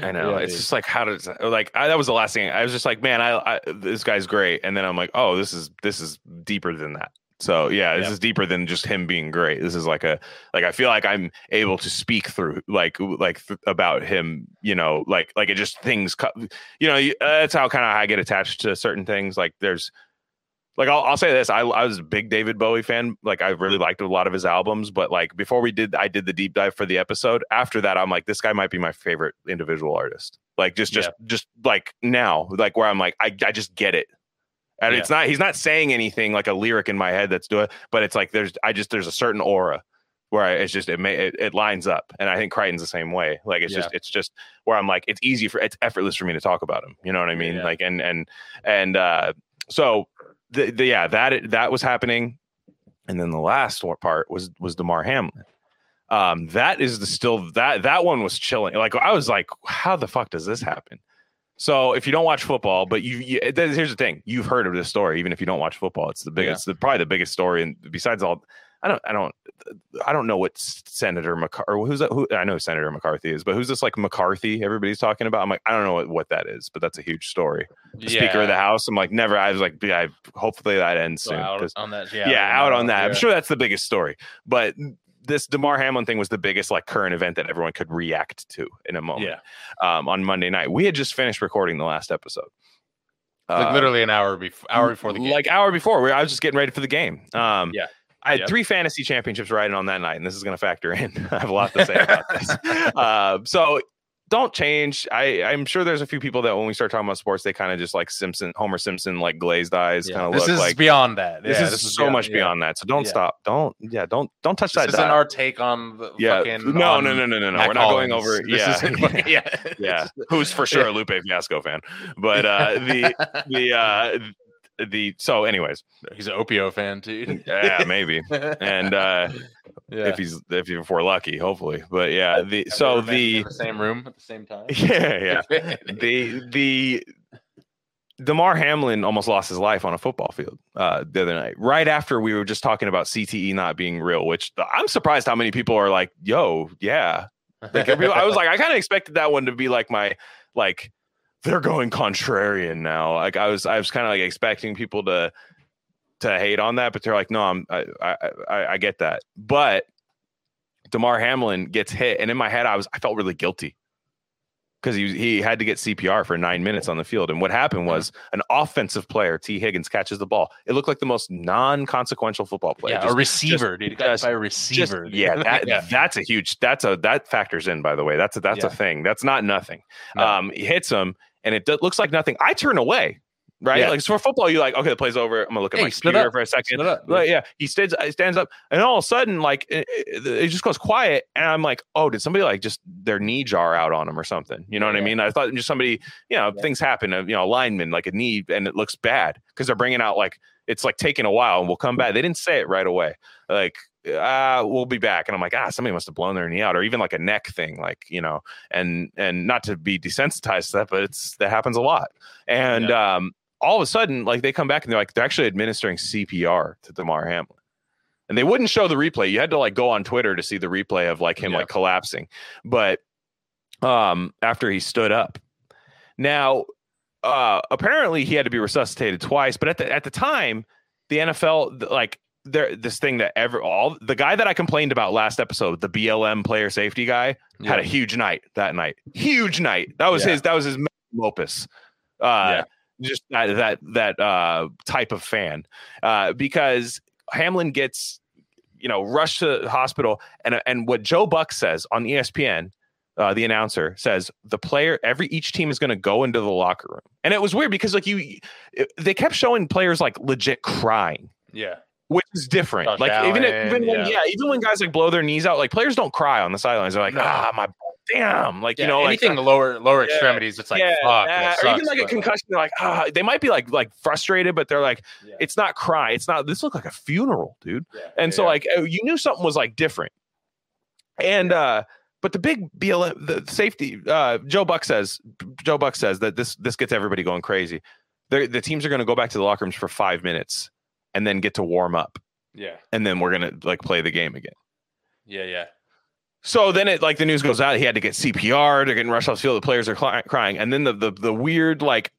I know. Yeah, it's dude. just like how does like I, that was the last thing. I was just like, man, I, I this guy's great, and then I'm like, oh, this is this is deeper than that. So yeah, this Yeah. is deeper than just him being great. This is like a like I feel like I'm able to speak through like like th- about him. You know, like like it just things. co- You know, you, uh, that's how kind of I get attached to certain things. Like there's like I'll, I'll say this I, I was a big david bowie fan like i really liked a lot of his albums but like before we did i did the deep dive for the episode after that i'm like this guy might be my favorite individual artist like just just just like now like where i'm like i, I just get it and Yeah. it's not he's not saying anything like a lyric in my head that's doing but it's like there's i just there's a certain aura where I, it's just it may it, it lines up. And i think crichton's the same way. Like it's just it's just where i'm like it's easy for it's effortless for me to talk about him. You know what i mean? Yeah. like and and and uh so the, the yeah that that was happening. And then the last part was was damar hamlin. Um that is the still that that one was chilling. Like i was like how the fuck does this happen so if you don't watch football but you, you here's the thing you've heard of this story even if you don't watch football it's the biggest the, probably the biggest story and besides all I don't, I don't, I don't know what Senator McCarthy, who's that? Who I know Senator McCarthy is, but who's this like McCarthy? Everybody's talking about. I'm like, I don't know what, what that is, but that's a huge story the Speaker of the House. I'm like, never. I was like, yeah, hopefully that ends So soon. out on that, yeah, yeah, out on that. I'm sure that's the biggest story. But this Damar Hamlin thing was the biggest like current event that everyone could react to in a moment. Yeah, Um, on Monday night, we had just finished recording the last episode. like Uh, literally an hour before, hour before the game. like hour before, where I was just getting ready for the game. Um, Yeah. I had Yep. three fantasy championships riding on that night, and this is going to factor in. I have a lot to say about this. Uh, so don't change. I I'm sure there's a few people that when we start talking about sports, they kind of just like Simpson, Homer Simpson, like glazed eyes, Yeah. kind of This look is like beyond that. this Yeah, is so much yeah. beyond that. So don't stop. Don't yeah. Don't don't touch that. This that. isn't dial. our take on the yeah. fucking. no, on no, no, no, no, no. Matt We're not going over. This Yeah, isn't yeah, yeah. Who's for sure a Lupe Fiasco fan, but uh, the the uh, the so anyways, He's an Opio fan too. yeah, maybe. And uh, yeah. if he's if if we're lucky, hopefully. But yeah, the Have so they ever been the the same room at the same time. yeah yeah the the Damar Hamlin almost lost his life on a football field uh, the other night, right after we were just talking about CTE not being real. Which I'm surprised how many people are like, "Yo, yeah." Like, I was like, I kind of expected that one to be like my like they're going contrarian now. Like I was I was kind of like expecting people to to hate on that, but they're like, no, I'm I I I, get that, but. Damar Hamlin gets hit, and in my head, I was I felt really guilty because he he had to get CPR for nine minutes on the field. And what happened was an offensive player, Tee Higgins, catches the ball. It looked like the most non-consequential football play. yeah, Just- a receiver, dude. Got just- by a receiver. dude. yeah, that, yeah. that's a huge. That's a that factors in. By the way, that's a that's Yeah. a thing. That's not nothing. No. Um, he hits him, and it do- looks like nothing. I turn away. Right, Yeah. like so for football, you're like okay, the play's over. I'm gonna look at Hey, my computer for a second. But yeah, he stands stands up, and all of a sudden, like it, it, just goes quiet, and I'm like, oh, did somebody like just their knee jar out on him or something? You know what I mean? I thought just somebody, you know, Yeah. things happen. uh, You know, a lineman like a knee, and it looks bad because they're bringing out like it's like taking a while, and we'll come back. They didn't say it right away, like. Uh, we'll be back, and I'm like, ah, somebody must have blown their knee out, or even like a neck thing, like you know, and and not to be desensitized to that, but it's that happens a lot. And um, all of a sudden, like they come back and they're like, they're actually administering CPR to Damar Hamlin. And they wouldn't show the replay. You had to like go on Twitter to see the replay of like him Yeah. like collapsing. But um after he stood up. Now, uh apparently he had to be resuscitated twice, but at the at the time, the NFL like there this thing that ever all the guy that I complained about last episode, the BLM player safety guy, had a huge night that night. Huge night. That was Yeah. his that was his opus. Uh Yeah. Just that that that uh type of fan. Uh because Hamlin gets you know rushed to the hospital and and what Joe Buck says on ESPN uh, the announcer says the player every each team is going to go into the locker room and it was weird because like you they kept showing players like legit crying yeah. which is different. Josh like even if, Allen, even when yeah. yeah, even when guys like blow their knees out, like players don't cry on the sidelines. They're like, No. ah, my damn, like Yeah, you know, like anything lower lower Yeah, extremities, it's like yeah, fuck. that- that or even sucks, like a concussion. They're like, ah, they might be like like frustrated, but they're like, it's not cry, It's not. This looked like a funeral, dude. And so like uh, you knew something was like different. And uh but the big BLM the safety uh Joe Buck says Joe Buck says that this this gets everybody going crazy. They're, the teams are going to go back to the locker rooms for 5 minutes and then get to warm up yeah, and then we're going to like play the game again. yeah, yeah, So then it like the news goes out. He had to get CPR. They're getting rushed off the field. The players are cli- crying, and then the the the weird like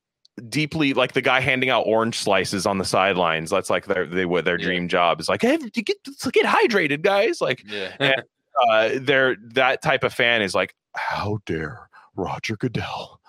deeply like the guy handing out orange slices on the sidelines. That's like their they what their Yeah. dream job is like. Hey, get get hydrated, guys. Like yeah. uh, they're that type of fan is like, how dare Roger Goodell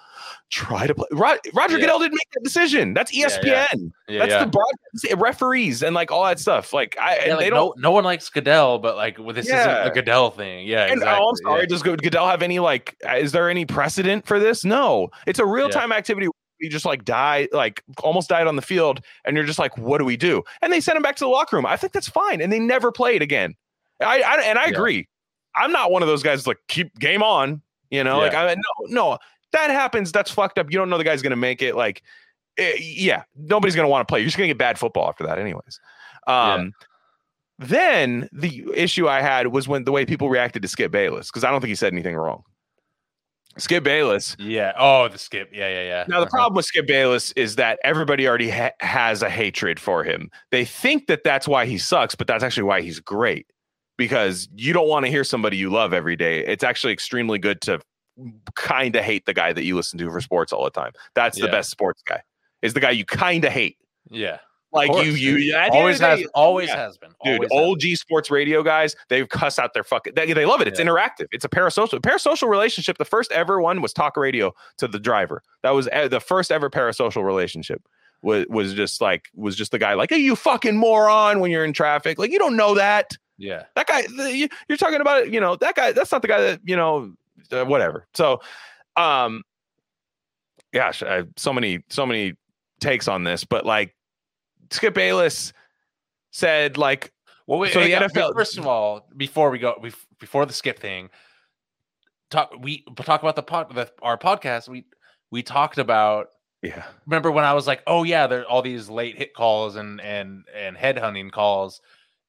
try to play? Ro- Roger Yeah. Goodell didn't make that decision. That's ESPN. yeah. yeah, That's the broadcast eh, referees and like all that stuff. Like I, like, they don't. no, no one likes Goodell, but like well, this isn't the Goodell thing. Yeah, And exactly. oh, I'm sorry. Does Goodell have any like? Uh, is there any precedent for this? No. It's a real time activity. You just like die, like almost died on the field, and you're just like, what do we do? And they sent him back to the locker room. I think that's fine, and they never played again. I, I and I agree. I'm not one of those guys like keep game on. You know, like I no, no, that happens. That's fucked up. You don't know the guy's gonna make it. Like, eh, yeah, nobody's gonna want to play. You're just gonna get bad football after that, anyways. Um, then the issue I had was when the way people reacted to Skip Bayless because I don't think he said anything wrong. Skip Bayless. Yeah. Oh, the skip. Yeah, yeah, yeah. Now the Uh-huh. problem with Skip Bayless is that everybody already ha- has a hatred for him. They think that that's why he sucks, but that's actually why he's great because you don't want to hear somebody you love every day. It's actually extremely good to kind of hate the guy that you listen to for sports all the time. That's the best sports guy. Is the guy you kind of hate. Yeah. Like course, you, you dude. at the end of always has, day- always yeah. has been. Dude, always has old G sports radio guys, they cuss out their fucking. They, they love it. It's Yeah. interactive. It's a parasocial parasocial relationship. The first ever one was talk radio to the driver. That was the first ever parasocial relationship. Was was just like was just the guy like, hey, you fucking moron when you're in traffic. Like you don't know that. Yeah. that guy. The, you, you're talking about it. You know that guy. That's not the guy that you know. Uh, whatever. So, um, gosh, I, so many so many takes on this, but like Skip Bayless said like Well, wait, So the. NFL First of all, before we go, before the skip thing, talk we talk about the pod, the, our podcast. We we talked about. yeah Remember when I was like, "Oh yeah, there are all these late hit calls and and and headhunting calls,"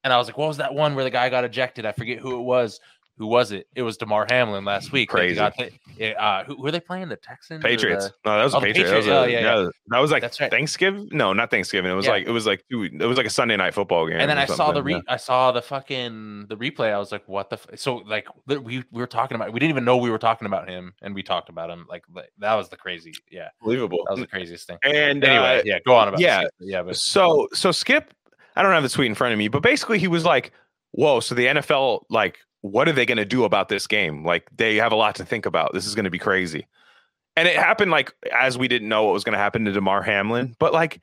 and I was like, "What was that one where the guy got ejected? I forget who it was. Who was it? It was Damar Hamlin last week. Crazy. got the- uh, who, who were they playing? The Texans. Patriots. the- No, that was a Oh, the Patriot. That was, Patriots. a, Oh, yeah, yeah, that was like right. Thanksgiving. No, not Thanksgiving. It was Yeah. like it was like two, it was like a Sunday night football game. and then I saw the re- I saw the fucking the replay. I was like, "What the?" F-? So like we we were talking about. We didn't even know we were talking about him, and we talked about him. Like that was the crazy. Yeah, yeah. Unbelievable. that was the craziest thing. and Anyway, uh, yeah, go on about yeah. Skip. yeah, but so so Skip, I don't have the tweet in front of me, but basically he was like, "Whoa!" So the NFL, like, what are they going to do about this game? Like, they have a lot to think about. This is going to be crazy. And it happened like as we didn't know what was going to happen to Damar Hamlin, but like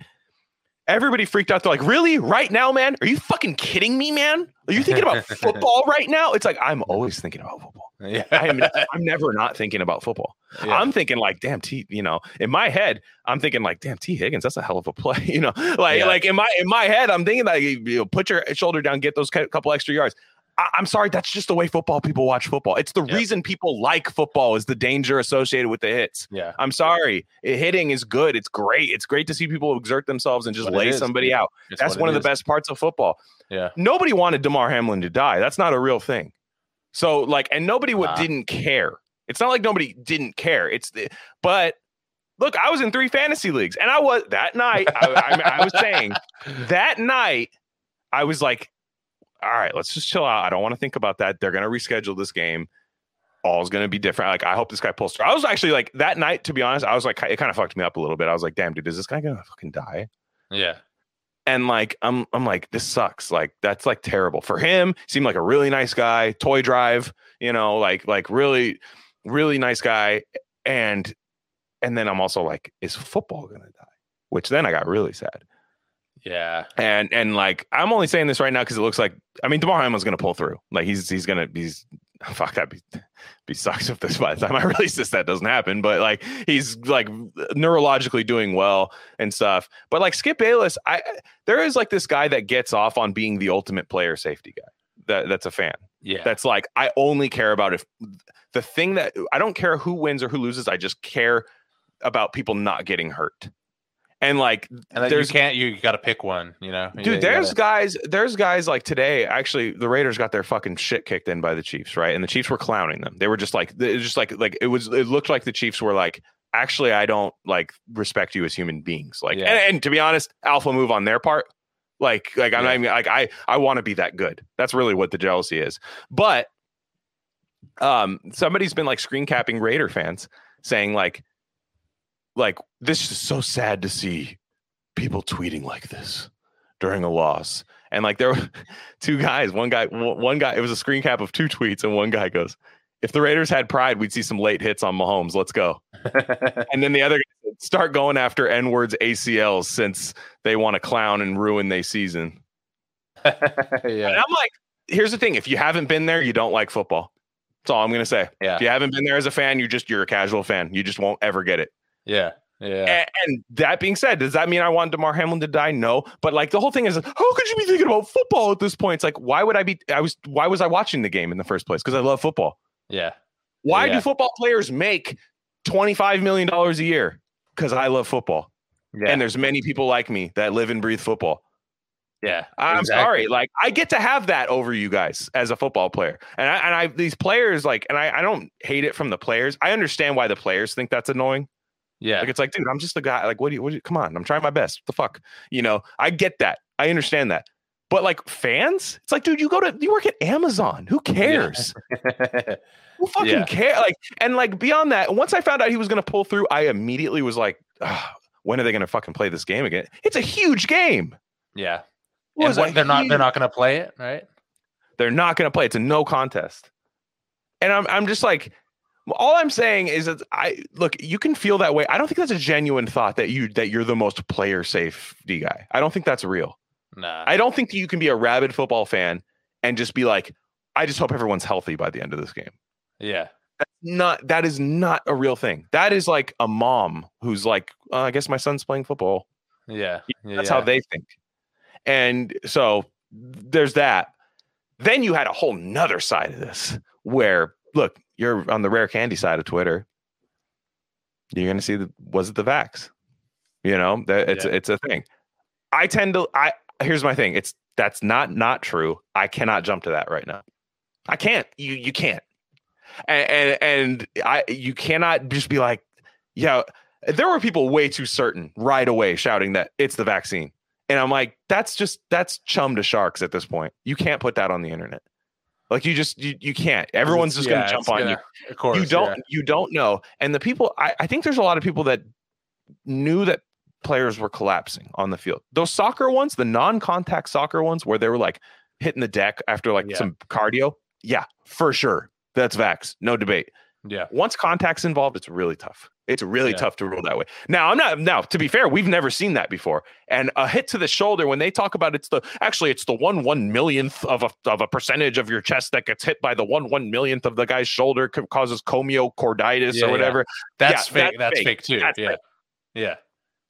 everybody freaked out. They're like, "Really? Right now, man? Are you fucking kidding me, man? Are you thinking about football right now?" It's like I'm always thinking about football. yeah, I'm I'm never not thinking about football. yeah. I'm thinking like, damn T, you know, in my head, I'm thinking like, damn Tee Higgins, that's a hell of a play, you know, like Yeah. like in my in my head, I'm thinking like, you know, put your shoulder down, get those couple extra yards. I, I'm sorry, that's just the way football people watch football. It's the Yeah. reason people like football is the danger associated with the hits. yeah. I'm sorry, it, hitting is good. It's great. It's great to see people exert themselves and just What lay somebody dude. out. It's That's one of the best parts of football Yeah, nobody wanted Damar Hamlin to die. That's not a real thing. So like, and nobody Nah. didn't care. It's not like nobody didn't care. It's the, but look, I was in three fantasy leagues, and I was that night. I, I, I was saying that night, I was like, all right, let's just chill out. I don't want to think about that. They're gonna reschedule this game. All's gonna be different. Like, I hope this guy pulls through. I was actually like that night, to be honest. I was like, it kind of fucked me up a little bit. I was like, damn, dude, is this guy gonna fucking die? yeah, and like I'm I'm like this sucks like that's like terrible for him seemed like a really nice guy toy drive you know like like really really nice guy and and then I'm also like is football going to die which then I got really sad yeah. and and like I'm only saying this right now cuz it looks like I mean Damar Hamlin's going to pull through like he's he's going to he's fuck that be be sucks if this by the time I release this that doesn't happen but like he's like neurologically doing well and stuff but like Skip Bayless I there is like this guy that gets off on being the ultimate player safety guy that that's a fan Yeah. That's like I only care about if the thing that I don't care who wins or who loses. I just care about people not getting hurt. And like and then you there's can't you got to pick one, you know. Dude you there's gotta- guys there's guys like today actually the raiders got their fucking shit kicked in by the chiefs right and the chiefs were clowning them they were just like it was just like like it was it looked like the chiefs were like actually i don't like respect you as human beings like Yeah. and, and to be honest alpha move on their part like like i'm Yeah. not even like i i want to be that good that's really what the jealousy is but um somebody's been like screen capping raider fans saying like like this is so sad to see people tweeting like this during a loss. And like there were two guys, one guy, one guy, it was a screen cap of two tweets, and one guy goes, If the Raiders had pride, we'd see some late hits on Mahomes. Let's go. And then the other start going after N words ACLs since they want to clown and ruin their season. And yeah. I'm like, here's the thing: if you haven't been there, you don't like football. That's all I'm gonna say. Yeah. If you haven't been there as a fan, you just you're a casual fan. You just won't ever get it. Yeah. Yeah. And, and that being said, does that mean I want Damar Hamlin to die? No. But like the whole thing is, how could you be thinking about football at this point? It's like, why would I be? I was. Why was I watching the game in the first place? Because I love football. Yeah. Why Yeah. do football players make twenty five million dollars a year? Because I love football, Yeah. and there's many people like me that live and breathe football. yeah. I'm Exactly. sorry, like I get to have that over you guys as a football player, and I and I these players like, and I I don't hate it from the players. I understand why the players think that's annoying. Yeah. Like it's like, dude, I'm just a guy. Like, what do you? What do you? Come on, I'm trying my best. What the fuck, you know? I get that. I understand that. But like fans, it's like, dude, you go to you work at Amazon. Who cares? Who fucking Yeah. care? Like, and like beyond that, once I found out he was gonna pull through, I immediately was like, "Ah, when are they gonna fucking play this game again? It's a huge game. yeah. What, they're not. They're not going to play it, right? They're not going to play. It's a no contest. And I'm I'm just like all I'm saying is that I look, you can feel that way. I don't think that's a genuine thought that you that you're the most player safety guy. I don't think that's real. Nah. I don't think that you can be a rabid football fan and just be like, I just hope everyone's healthy by the end of this game. yeah. Not that is not a real thing. That is like a mom who's like, "Uh, I guess my son's playing football. Yeah. yeah. That's how they think. And so there's that. Then you had a whole nother side of this where look, you're on the rare candy side of Twitter. You're gonna see the was it the vax? You know, that it's Yeah. it's a thing. I tend to I here's my thing. It's that's not not true. I cannot jump to that right now. I can't. You you can't. And and, and I you cannot just be like, yeah, there were people way too certain right away shouting that it's the vaccine. And I'm like, that's just that's chum to sharks at this point. You can't put that on the internet. Like you just you, you can't. Everyone's just Yeah, gonna jump on you. gonna- Of course. You don't yeah. you don't know. And the people I, I think there's a lot of people that knew that players were collapsing on the field. Those soccer ones, the non-contact soccer ones where they were like hitting the deck after like Yeah. some cardio. Yeah, for sure. That's vax. No debate Yeah. once contact's involved, it's really tough. It's really Yeah. tough to rule that way. Now, I'm not now to be fair, we've never seen that before. And a hit to the shoulder when they talk about it's the actually it's the one one millionth of a of a percentage of your chest that gets hit by the one one millionth of the guy's shoulder causes commotio cordis Yeah, or yeah. whatever. That's Yeah, fake. that's That's fake. fake, too. That's yeah. fake. Yeah.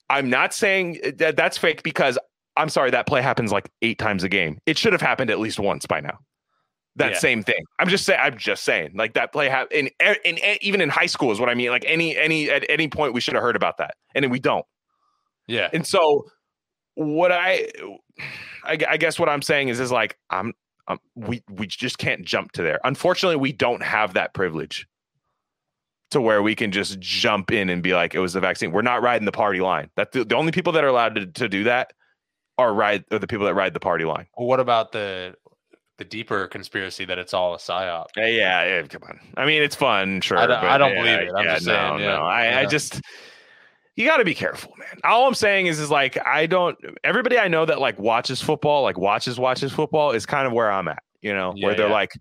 I'm not saying eh, that that's fake because I'm sorry that play happens like eight times a game. It should have happened at least once by now. That Yeah. same thing. I'm just saying. I'm just saying. Like that play ha- in, in, in even in high school is what I mean. Like any any at any point we should have heard about that, and then we don't. Yeah. And so what I I, I guess what I'm saying is is like I'm. Um, we we just can't jump to there. Unfortunately, we don't have that privilege to where we can just jump in and be like, it was the vaccine. We're not riding the party line. That the, the only people that are allowed to, to do that are ride are the people that ride the party line. Well, what about the the deeper conspiracy that it's all a psyop? Uh, yeah, yeah, come on. I mean, it's fun, sure. I don't- but I don't yeah, believe it. I'm yeah, just no, saying, no. I, I just you got to be careful, man. All I'm saying is, is like I don't. Everybody I know that like watches football, like watches watches football, is kind of where I'm at. You know, Yeah, where they're yeah. like,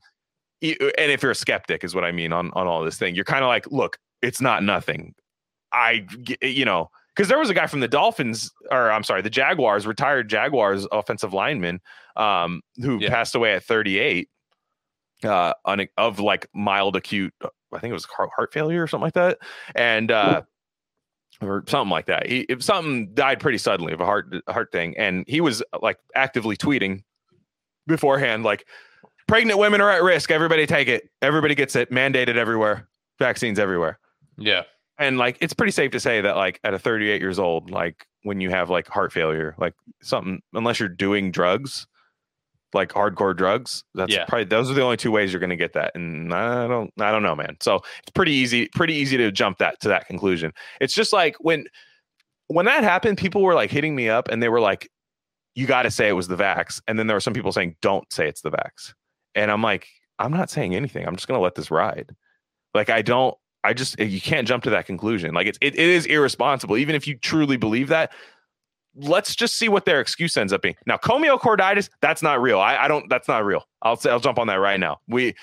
and if you're a skeptic, is what I mean on on all this thing. You're kind of like, look, it's not nothing. I, you know, because there was a guy from the Dolphins, or I'm sorry, the Jaguars, retired Jaguars offensive lineman, um, who Yeah. passed away at 38, uh, on of like mild acute, I think it was heart, heart failure or something like that, and uh, or something like that. He if something died pretty suddenly of a heart heart thing, and he was like actively tweeting beforehand, like. pregnant women are at risk. Everybody take it. Everybody gets it. Mandated everywhere. Vaccines everywhere. Yeah. And like it's pretty safe to say that like at a 38 years old, like when you have like heart failure, like something unless you're doing drugs, like hardcore drugs, that's Yeah. probably those are the only two ways you're gonna get that. And I don't I don't know, man. So it's pretty easy, pretty easy to jump that to that conclusion. It's just like when when that happened, people were like hitting me up and they were like, you got to say it was the vax. And then there were some people saying, don't say it's the vax. And I'm like, I'm not saying anything. I'm just going to let this ride. Like, I don't, I just, eh, you can't jump to that conclusion. Like, it's, it, it is irresponsible. Even if you truly believe that, let's just see what their excuse ends up being. Now, commotio cordis, that's not real. I, I don't, that's not real. I'll say, I'll jump on that right now. We,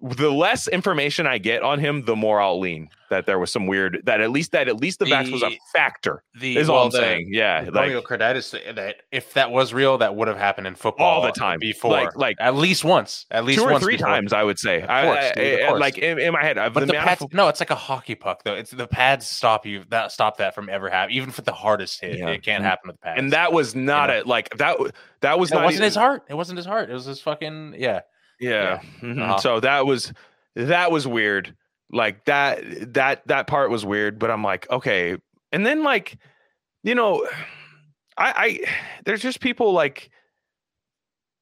the less information I get on him, the more I'll lean that there was some weird, that at least, that at least the, vax was a factor The is all I'm the- saying. Yeah. the Like, myocarditis, that if that was real, that would have happened in football All the time. before, Like- like- at least once, at least two or once three before. times, I would say. I, course, I- dude, of I- course. like in, in my head, I've But the pads, of- no, it's like a hockey puck though. It's the pads stop you that stop that from ever happening. Even for the hardest hit, Yeah. it can't happen with the pads. and that was not know? a like that. That was it not wasn't even- his heart. It wasn't his heart. It was his fucking yeah. Yeah. Mhm. Uh-huh. So that was that was weird. Like that that that part was weird. But I'm like, okay. And then like, you know, I I there's just people like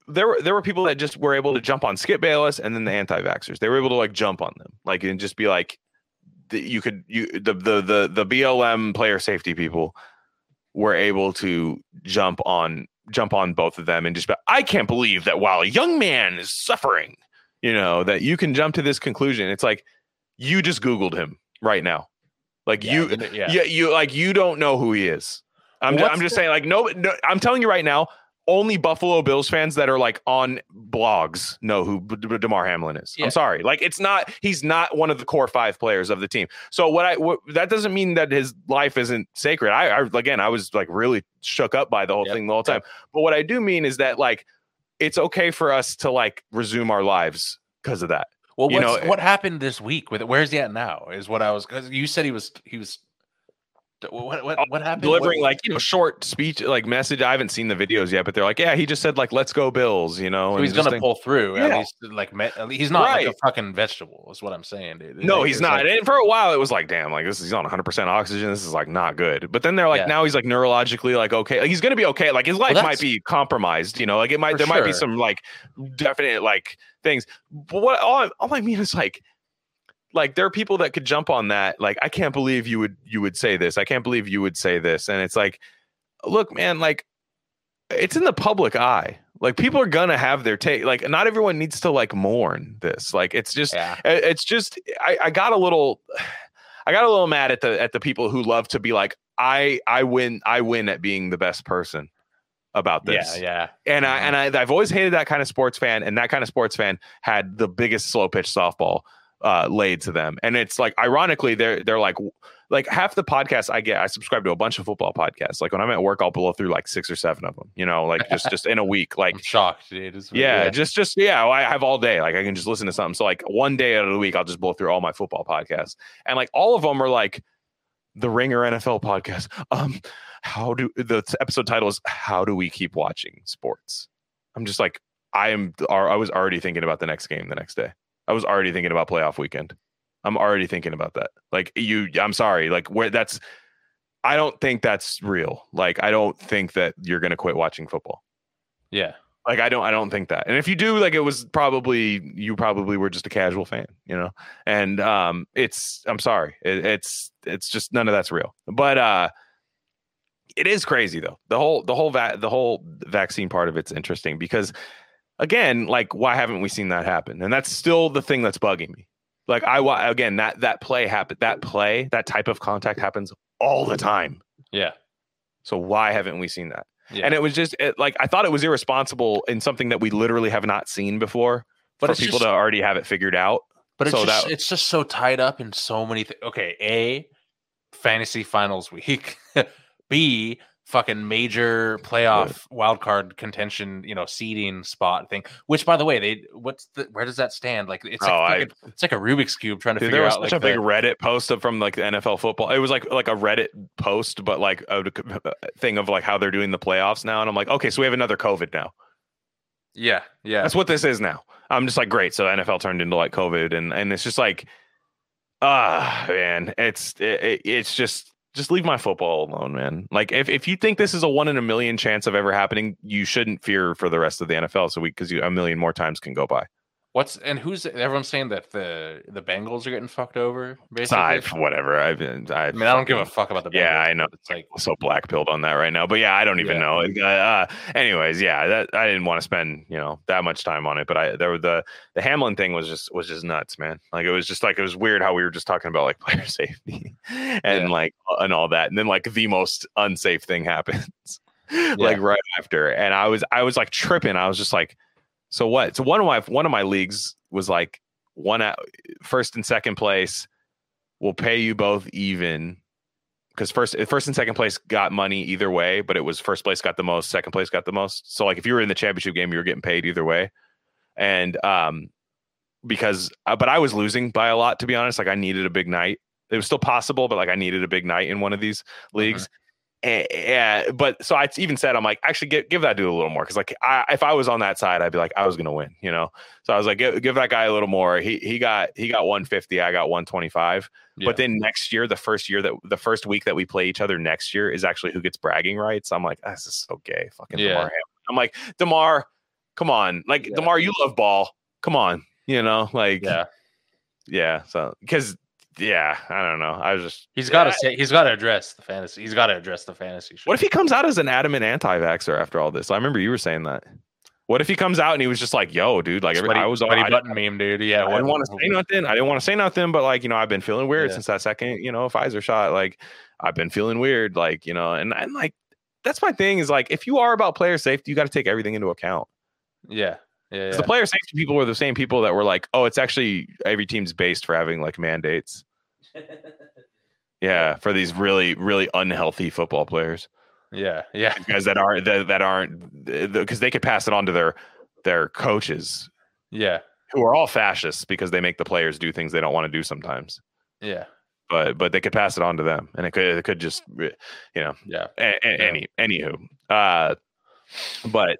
there were there were people that just were able to jump on Skip Bayless and then the anti-vaxxers. They were able to like jump on them, like and just be like, the, you could you the the the the BLM player safety people were able to jump on jump on both of them and just be, I can't believe that while a young man is suffering, you know, that you can jump to this conclusion. It's like you just Googled him right now. Like Yeah, you you- yeah. yeah, you like you don't know who he is. I'm Well, ju- what's I'm just saying like no, no I'm telling you right now, only Buffalo Bills fans that are like on blogs know who B- D- Damar Hamlin is. Yeah. I'm sorry. Like it's not he's not one of the core 5 players of the team. So what I what, that doesn't mean that his life isn't sacred. I, I again, I was like really shook up by the whole Yep. thing the whole time. But what I do mean is that like it's okay for us to like resume our lives because of that. Well, You what's, know, what happened this week with it? Where's he at now? Is what I was because you said he was he was. What what what happened? delivering What- like you know short speech like message. I haven't seen the videos yet, but they're like, yeah, he just said like, let's go Bills, you know. so he's gonna think- pull through at Yeah. least like at least- he's not like a fucking vegetable. Is what I'm saying, dude. No, Like, he's not. like- and for a while, it was like, damn, like this is he's on 100 percent oxygen. This is like not good. But then they're like, Yeah. now he's like neurologically like okay, like, he's gonna be okay. Like his life might be compromised. You know, like it might there might be some like definite like things. But what all I, all I mean is like. Like there are people that could jump on that. Like I can't believe you would you would say this. I can't believe you would say this. And it's like, look, man, like it's in the public eye. Like people are gonna have their take. Like not everyone needs to like mourn this. Like it's just yeah. it's just I, I got a little I got a little mad at the at the people who love to be like I I win I win at being the best person about this. Yeah, yeah. And I Mhm. and I I've always hated that kind of sports fan and that kind of sports fan had the biggest slow pitch softball uh laid to them. And it's like ironically they're they're like like half the podcasts I get I subscribe to a bunch of football podcasts. Like when I'm at work I'll blow through like 6 or 7 of them, you know, like just just in a week like I'm shocked, dude. It's- yeah, just just yeah, I have all day. Like I can just listen to something. So like one day out of the week, I'll just blow through all my football podcasts, and like all of them are like the Ringer NFL podcast. Um, how do the episode title is How do we keep watching sports? I'm just like I am. I was already thinking about the next game the next day. I was already thinking about playoff weekend. I'm already thinking about that. Like you, I'm sorry. Like where that's. I don't think that's real. Like I don't think that you're gonna quit watching football. yeah. Like I don't I don't think that. And if you do, like it was probably you probably were just a casual fan, you know. And um it's I'm sorry. It, it's it's just none of that's real. But uh it is crazy though. The whole the whole va- the whole vaccine part of it's interesting because again, like why haven't we seen that happen? And that's still the thing that's bugging me. Like I again that that play happened. that play, that type of contact happens all the time. Yeah. So why haven't we seen that? Yeah. And it was just it, like I thought it was irresponsible in something that we literally have not seen before But for people just- to already have it figured out. But it's just that- it's just so tied up in so many things. Okay, A, fantasy finals week. B, fucking major playoff wild card contention, you know, seeding spot thing. Which by the way, they what's the where does that stand? Like it's like Oh, I- it's like a Rubik's cube trying to Dude, figure there was out such like a big the- Reddit post of, from like the NFL football. It was like like a Reddit post, but like a thing of like how they're doing the playoffs now. And I'm like, okay, so we have another COVID now. Yeah, yeah. That's what this is now. I'm just like, great. So NFL turned into like COVID, and and it's just like, ah, man, it's it, it's just just leave my football alone, man. Like if, if you think this is a one in a million chance of ever happening, you shouldn't fear for the rest of the NFL. So we because a million more times can go by. What's and who's everyone's saying that the the Bengals are getting fucked over? Basically, I've whatever. I've been. I mean, I don't give a fuck about the. Bengals. Yeah, I know. It's like so black pilled on that right now, but yeah, I don't even Yeah. know. Uh, anyways, yeah, that I didn't want to spend you know that much time on it, but I there were the the Hamlin thing was just was just nuts, man. Like it was just like it was weird how we were just talking about like player safety and Yeah. like and all that, and then like the most unsafe thing happens, like right after, and I was I was like tripping. I was just like, so what? So one of my one of my leagues was like one out first and second place will pay you both even because first first and second place got money either way, but it was first place got the most, second place got the most. So like if you were in the championship game, you were getting paid either way. And um because uh, but I was losing by a lot to be honest. Like I needed a big night. It was still possible, but like I needed a big night in one of these leagues. And, yeah, but so I even said I'm like actually give give that dude a little more because like I, if I was on that side I'd be like I was gonna win, you know. So I was like give, give that guy a little more. He he got he got 150, I got 125. Yeah. But then next year, the first year that the first week that we play each other next year is actually who gets bragging rights. I'm like, "Ah, this is so gay, fucking Yeah. Damar. I'm like, Damar, come on, like Yeah. Damar, you love ball, come on, you know, like yeah, yeah. So because yeah, I don't know. I was just he's got to Yeah. say he's got to address the fantasy. He's got to address the fantasy. Shit. What if he comes out as an adamant anti-vaxer after all this? I remember you were saying that. What if he comes out and he was just like, "Yo, dude, like every, Sweaty, I was all sweaty I, button meme, dude? Yeah, I didn't want to say nothing. I didn't want to say nothing, but like, you know, I've been feeling weird Yeah. since that second, you know, Pfizer shot. Like, I've been feeling weird, like, you know, and and like that's my thing is like if you are about player safety, you got to take everything into account. Yeah, yeah, yeah. The player safety people were the same people that were like, oh, it's actually every team's based for having like mandates. Yeah, for these really, really unhealthy football players, yeah, yeah, guys that aren't that, that aren't because they could pass it on to their their coaches yeah, who are all fascists because they make the players do things they don't want to do sometimes. yeah, but but they could pass it on to them, and it could it could just you know yeah, a, a- any anywho. Uh, but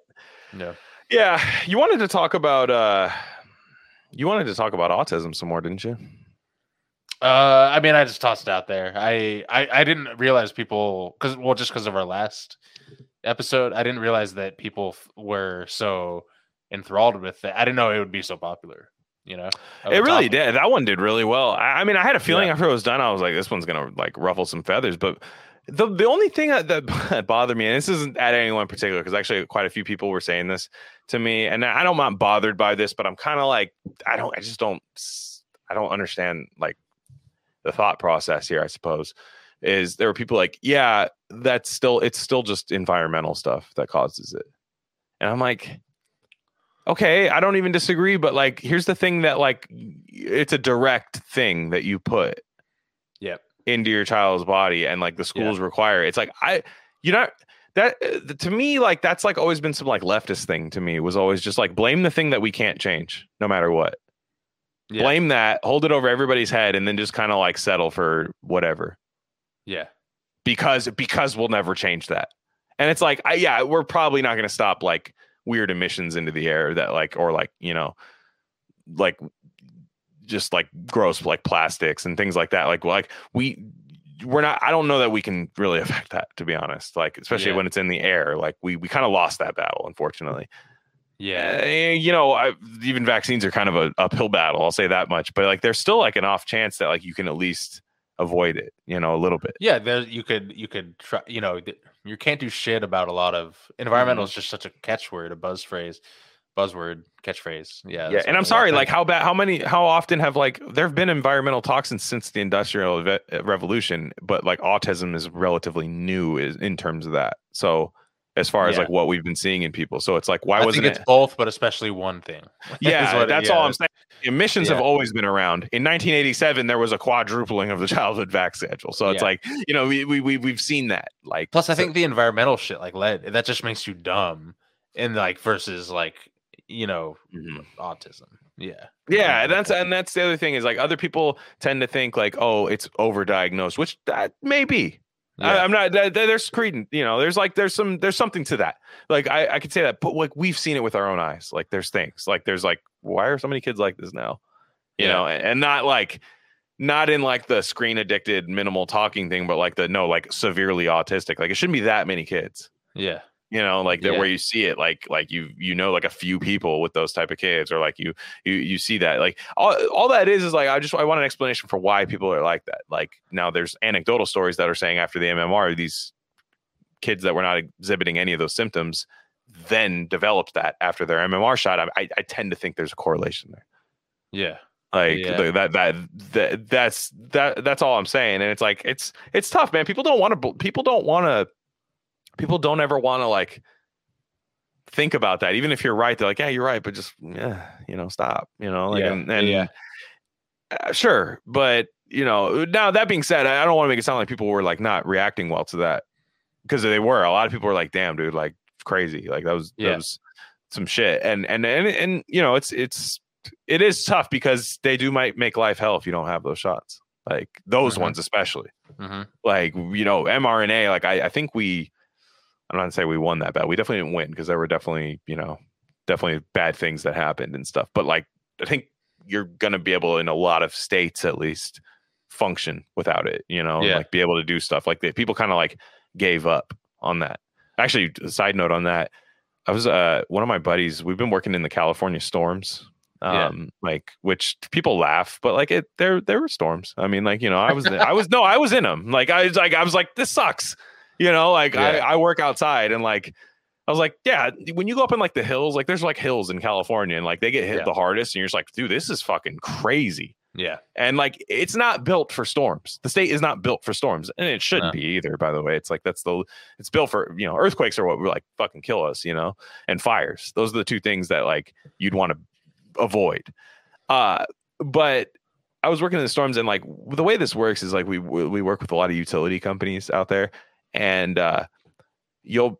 yeah. yeah, you wanted to talk about uh, you wanted to talk about autism some more, didn't you? Uh, I mean, I just tossed it out there. I I, I didn't realize people because well, just because of our last episode, I didn't realize that people f- were so enthralled with it. I didn't know it would be so popular. You know, It really did. That one did really well. I, I mean, I had a feeling Yeah. after it was done, I was like, this one's gonna like ruffle some feathers. But the the only thing that, that bothered me, and this isn't at anyone in particular, because actually quite a few people were saying this to me, and I don't I'm not bothered by this, but I'm kind of like, I don't, I just don't, I don't understand like the thought process here. I suppose is there were people like, yeah, that's still it's still just environmental stuff that causes it, and I'm like. Okay, I don't even disagree, but like here's the thing that like it's a direct thing that you put Yep. into your child's body and like the schools require it. it's like i you know that uh, to me like that's like always been some like leftist thing to me was always just like blame the thing that we can't change no matter what Yeah. blame that hold it over everybody's head and then just kind of like settle for whatever. Yeah, because because we'll never change that. And it's like I, yeah we're probably not going to stop like weird emissions into the air that like or like you know like just like gross like plastics and things like that. Like like we we're not i don't know that we can really affect that to be honest. Like especially Yeah. when it's in the air like we we kind of lost that battle unfortunately yeah, uh, you know, I, even vaccines are kind of a uphill battle. I'll say that much. But like, there's still like an off chance that like you can at least avoid it. You know, a little bit. yeah. There, you could you could try. You know, you can't do shit about a lot of environmental. Mm-hmm. is just such a catchword, a buzz phrase, buzzword, catchphrase. Yeah, Yeah, and I'm sorry. Like, how bad? How many? How often have like there have been environmental toxins since the industrial Ve- revolution, but like autism is relatively new is, in terms of that. So. As far as Yeah. like what we've been seeing in people, so it's like why I wasn't think it? it's both, but especially one thing. Yeah, what- that's yeah, all I'm saying. Emissions have always been around. In 1987, there was a quadrupling of the childhood vac schedule. So it's Yeah. like, you know, we, we, we, we've seen that. Like, Plus, I so- think the environmental shit, like lead, that just makes you dumb, and like versus like you know Mhm. autism. Yeah, yeah, and that's, and that's the other thing is like other people tend to think like, oh, it's overdiagnosed, which that may be. I, Yeah. I'm not. there- There's credence, you know. There's like there's some there's something to that. Like I I could say that, but like we've seen it with our own eyes. Like there's things like there's like why are so many kids like this now? You Yeah. know, and, and not like not in like the screen addicted minimal talking thing, but like the no like severely autistic. Like it shouldn't be that many kids. Yeah. You know, like that Yeah. where you see it, like like you you know like a few people with those type of kids, or like you you you see that like all all that is is like I just I want an explanation for why people are like that. Like now there's anecdotal stories that are saying after the MMR these kids that were not exhibiting any of those symptoms then developed that after their MMR shot. I, I, I tend to think there's a correlation there. Yeah. Like Yeah. the- that, that that that's that that's all I'm saying. And it's like it's it's tough, man. People don't want to people don't want to people don't ever want to like think about that. Even if you're right, they're like, yeah, you're right, but just yeah, you know, stop. You know, like Yeah. and, and Yeah. uh, sure, but you know, now that being said, I don't want to make it sound like people were like not reacting well to that because they were. A lot of people were like, "Damn, dude, like crazy, like that was that was some shit." And and and and you know, it's it's it is tough because they do might make life hell if you don't have those shots, like those Mhm. ones especially. hmm Like you know, mRNA. Like I I think we, I'm not gonna say we won that bad. We definitely didn't win because there were definitely you know definitely bad things that happened and stuff. But like I think you're gonna be able in a lot of states at least function without it. You know, Yeah. like be able to do stuff like that. People kind of like gave up on that. Actually, a side note on that, I was uh one of my buddies. We've been working in the California storms. Yeah. Um, like which people laugh, but like it, there, there were storms. I mean, like you know, I was, I was no, I was in them. Like I was like, I was like, this sucks. You know, like I, Yeah. I work outside and like I was like, yeah, when you go up in like the hills, like there's like hills in California and like they get hit Yeah. the hardest, and you're just like, dude, this is fucking crazy. Yeah. And like it's not built for storms. The state is not built for storms. And it shouldn't No. be either, by the way. It's like that's the it's built for, you know, earthquakes are what would like fucking kill us, you know, and fires. Those are the two things that like you'd want to avoid. Uh but I was working in the storms and like the way this works is like we we work with a lot of utility companies out there and uh you'll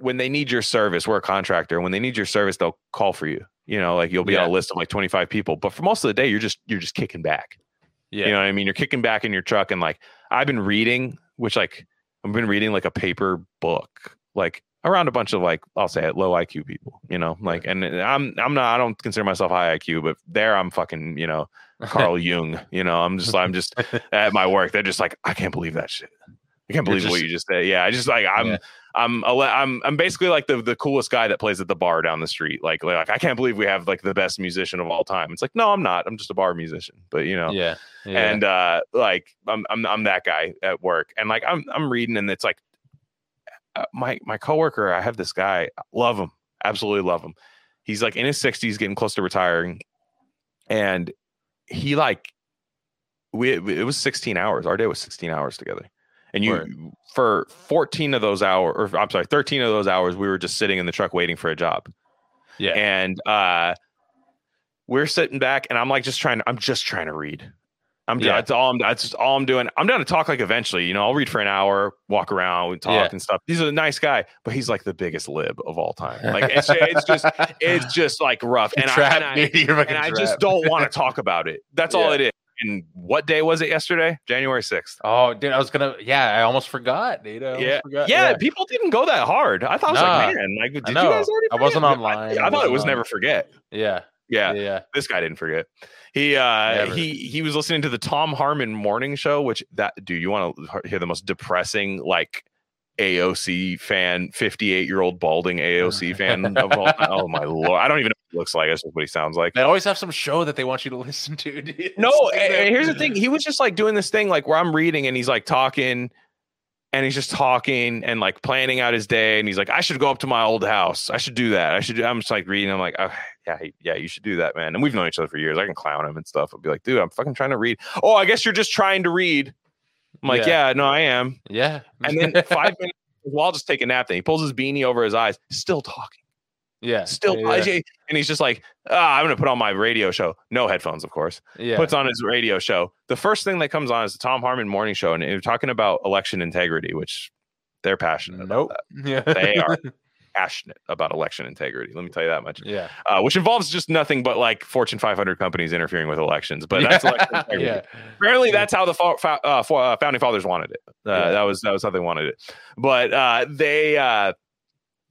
when they need your service, we're a contractor. When they need your service, they'll call for you. You know, like you'll be on a list of like 25 people. But for most of the day, you're just you're just kicking back. Yeah. You know what I mean? You're kicking back in your truck and like I've been reading, which like I've been reading like a paper book, like around a bunch of like I'll say it low IQ people, you know, like and I'm I'm not I don't consider myself high IQ, but there I'm fucking, you know, Carl Jung, you know, I'm just I'm just at my work. They're just like, I can't believe that shit. I can't believe what you just said. Yeah, I just like I'm Yeah. I'm I'm I'm basically like the the coolest guy that plays at the bar down the street. Like like I can't believe we have like the best musician of all time. It's like no, I'm not. I'm just a bar musician. But you know, yeah. Yeah. and uh like I'm I'm I'm that guy at work. And like I'm I'm reading and it's like uh, my my coworker, I have this guy, love him, absolutely love him. He's like in his 60s, getting close to retiring, and he like we it was 16 hours. Our day was 16 hours together, and you Word. for 14 of those hours, or I'm sorry, 13 of those hours, we were just sitting in the truck waiting for a job. Yeah. and uh we're sitting back and i'm like just trying to i'm just trying to read. I'm Yeah. that's all i'm that's just all i'm doing. I'm down to talk like eventually you know i'll read for an hour walk around we talk Yeah. and stuff. He's a nice guy but he's like the biggest lib of all time. Like it's, it's just it's just like rough. And i and i, dude, you're fucking and I just don't want to talk about it. That's all it is and what day was it yesterday january 6th Oh, dude, I was gonna. Yeah, I almost forgot, dude. Almost yeah, forgot. yeah, people didn't go that hard. I thought I was like, man, like, did you guys already? I wasn't online. I, I I thought it was on- never forget. yeah, Yeah, yeah, yeah. this guy didn't forget. He uh Never. he he was listening to the Thom Hartmann morning show, which that dude, you want to hear the most depressing like AOC fan, 58 year old balding AOC fan of all time. Oh my lord. I don't even know what he looks like. That's just what he sounds like. They always have some show that they want you to listen to. Dude. No, and- here's the thing. He was just like doing this thing like where I'm reading and he's like talking and he's just talking and like planning out his day. And he's like, I should go up to my old house. I should do that. I should do I'm just like reading. I'm like, oh, yeah, yeah, you should do that, man. And we've known each other for years. I can clown him and stuff. I'll be like, dude, I'm fucking trying to read. Oh, I guess you're just trying to read. I'm like, Yeah. yeah, no, I am. Yeah, And then five minutes, well, I'll just take a nap. Then he pulls his beanie over his eyes, still talking, yeah, still, yeah, and he's just like, ah, I'm gonna put on my radio show. No headphones, of course yeah. puts on his radio show. The first thing that comes on is the Thom Hartmann morning show, and they're talking about election integrity, which they're passionate about. Nope. That. Yeah, They are. passionate about election integrity. Let me tell you that much. Yeah. Uh, which involves just nothing but like Fortune 500 companies interfering with elections. But that's election integrity. yeah. Apparently, that's how the fo- fo- uh, fo- uh, founding fathers wanted it. Uh, Yeah. That was that was how they wanted it. But uh, they uh,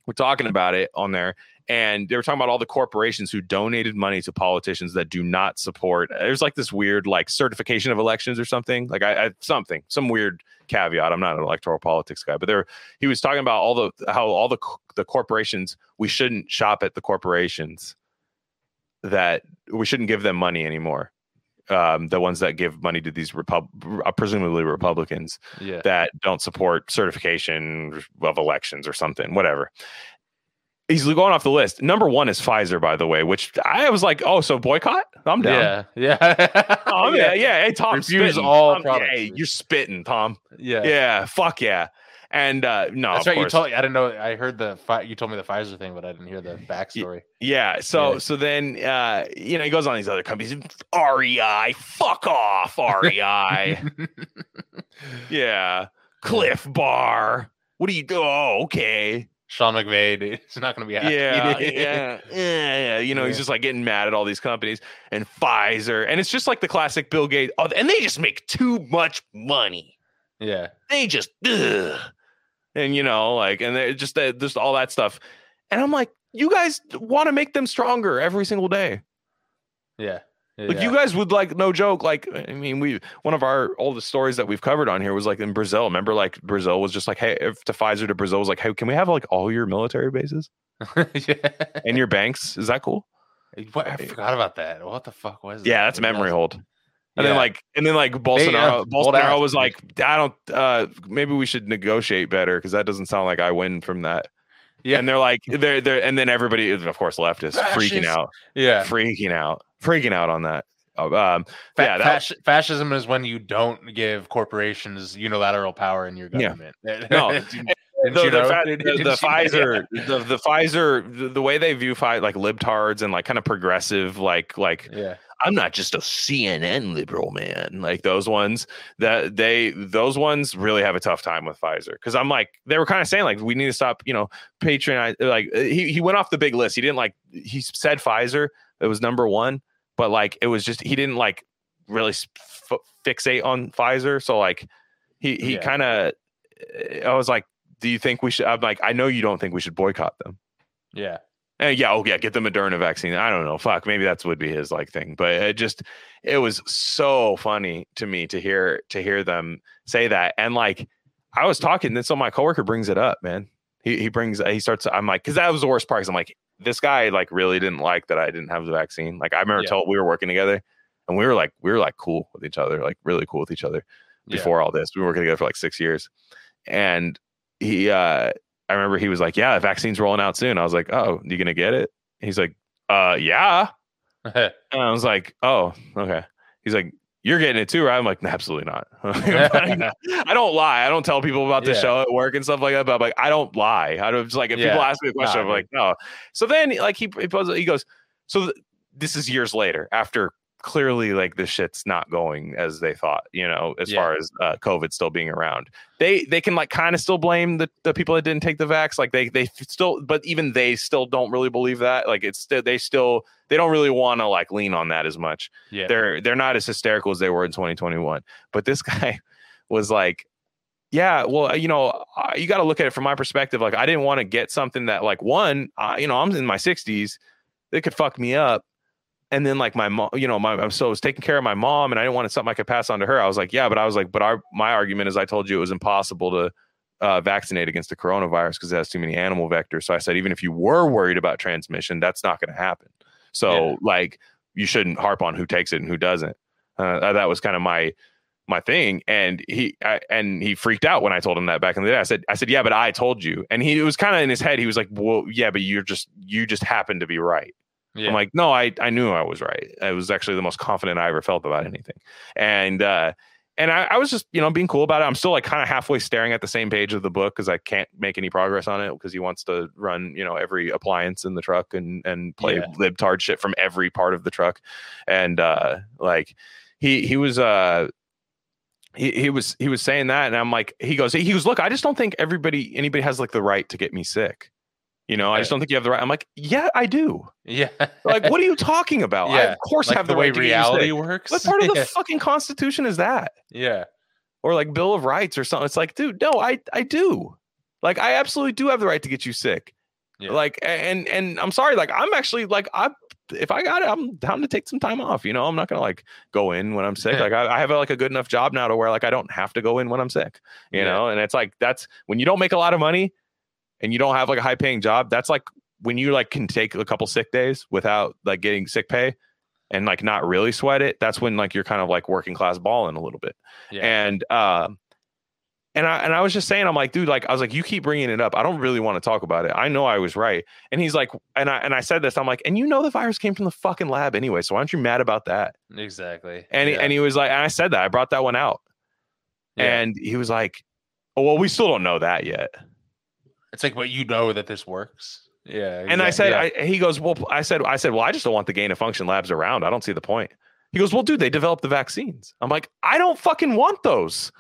were talking about it on there, and they were talking about all the corporations who donated money to politicians that do not support. There's like this weird like certification of elections or something. Like I, I something some weird caveat. I'm not an electoral politics guy, but there he was talking about all the how all the the corporations we shouldn't shop at the corporations that we shouldn't give them money anymore um, the ones that give money to these repub- uh, presumably Republicans Yeah. that don't support certification of elections or something, whatever. He's going off the list. Number one is Pfizer, by the way, which I was like, oh, so boycott? I'm down. Yeah. Yeah. Oh, yeah, yeah. Hey, Tom, Refuse spitting. all Tom, products. Hey, you're spitting, Tom. Yeah. Yeah, fuck yeah. And uh, no, That's right. You told I didn't know. I heard the you told me the Pfizer thing, but I didn't hear the backstory. Yeah. So Yeah. so then uh you know he goes on these other companies. REI, fuck off, REI. yeah. Clif Bar. What do you do? Oh, okay. Sean McVay, dude, it's not going to be happy. Yeah, yeah, yeah, yeah. You know, he's just like getting mad at all these companies and Pfizer, and it's just like the classic Bill Gates. Oh, and they just make too much money. yeah. They just, ugh. and you know, like, and they just uh, just all that stuff. And I'm like, you guys want to make them stronger every single day. Yeah. Like yeah. you guys would like no joke. Like I mean, we one of our all the stories that we've covered on here was like in Brazil. Remember, like Brazil was just like, hey, if to Pfizer to Brazil was like, hey, can we have like all your military bases yeah. and your banks? Is that cool? What, I forgot about that. What the fuck was that? Yeah, that? that's memory hold. And then like and then like Bolsonaro, uh, Bolsonaro was like, I don't. uh Maybe we should negotiate better because that doesn't sound like I win from that. Yeah. and they're like, they're they're, and then everybody, of course, left is freaking out, Yeah. freaking out, freaking out on that. Uh, Um, yeah, that, fasc- fascism is when you don't give corporations unilateral power in your Yeah. government. No. Didn't- didn't the, you the, know? fa- Didn't the, the? Pfizer, the, the Pfizer, the, the way they view like libtards and like kind of progressive, like like Yeah. I'm not just a CNN liberal man, like those ones that they those ones really have a tough time with Pfizer because I'm like they were kind of saying like we need to stop, you know, patronize. Like he he went off the big list. He didn't like he said Pfizer it was number one, but like it was just he didn't like really f- fixate on Pfizer. So like he he Yeah. kind of I was like, do you think we should? I'm like, I know you don't think we should boycott them. Yeah. And yeah, oh yeah, get the Moderna vaccine. I don't know, fuck, maybe that's would be his like thing, but it just it was so funny to me to hear to hear them say that, and like I was talking, then so my coworker brings it up, man. He he brings he starts. I'm like, because that was the worst part. 'cause I'm like, this guy like really didn't like that I didn't have the vaccine. Like I remember Yeah. told we were working together, and we were like we were like cool with each other, like really cool with each other Yeah. before all this. We were working together for like six years. And he uh I remember he was like, Yeah, the vaccine's rolling out soon. I was like, Oh, you gonna get it? He's like, uh yeah. And I was like, Oh, okay. He's like, You're getting it too, right? I'm like, absolutely not. I don't lie. I don't tell people about the Yeah. show at work and stuff like that. But I'm like, I don't lie. I don't just like if people ask me a question, Nah, I'm like, no. So then like he he goes, So th- this is years later after clearly like this shit's not going as they thought, you know, as Yeah. far as uh, COVID still being around. They they can like kind of still blame the, the people that didn't take the vax. Like they they still, but even they still don't really believe that. Like it's still they still they don't really want to like lean on that as much Yeah. they're they're not as hysterical as they were in 2021 but this guy was like yeah well you know you got to look at it from my perspective like i didn't want to get something that like one I, you know i'm in my 60s it could fuck me up and then like my mom you know my so i was taking care of my mom and i didn't want something i could pass on to her i was like yeah but i was like but our my argument is i told you it was impossible to uh, vaccinate against the coronavirus because it has too many animal vectors so i said even if you were worried about transmission that's not going to happen so Yeah. like you shouldn't harp on who takes it and who doesn't. Uh, that was kind of my my thing, and he I, and he freaked out when I told him that back in the day. I said I said yeah, but I told you, and he it was kind of in his head. He was like, well, yeah, but you're just you just happened to be right. Yeah. I'm like, no, I I knew I was right. I was actually the most confident I ever felt about anything, and uh, and I, I was just you know being cool about it. I'm still like kind of halfway staring at the same page of the book because I can't make any progress on it because he wants to run you know every appliance in the truck and and play Yeah. libtard shit from every part of the truck, and uh, like he he was uh he, he was he was saying that and i'm like he goes he goes look i just don't think everybody anybody has like the right to get me sick You know, I just don't think you have the right. I'm like, yeah, I do. Yeah. Like, what are you talking about? I of course like have the, the, way right to get you reality works. What part of the fucking Constitution is that? yeah. Or like Bill of Rights or something? It's like, dude, no, I I do. Like, I absolutely do have the right to get you sick. Yeah. Like, and and I'm sorry, like, I'm actually like, I if I got it, I'm down to take some time off. You know, I'm not gonna like go in when I'm sick. Like, I, I have like a good enough job now to where like I don't have to go in when I'm sick. You Yeah. know, and it's like that's when you don't make a lot of money and you don't have like a high paying job. That's like when you like can take a couple sick days without like getting sick pay and like not really sweat it. That's when like you're kind of like working class balling a little bit. Yeah. And um and I and I was just saying, I'm like, dude, like I was like, you keep bringing it up. I don't really want to talk about it. I know I was right. And he's like, and I and I said this, I'm like, and you know the virus came from the fucking lab anyway. So why aren't you mad about that? exactly. And he, and he was like, and I said that I brought that one out, Yeah. and he was like, oh well, we still don't know that yet. It's like, but you know that this works. Yeah. And I said, yeah. I, he goes, well, I said, I said, well, I just don't want the gain of function labs around. I don't see the point. He goes, well, dude, they developed the vaccines. I'm like, I don't fucking want those.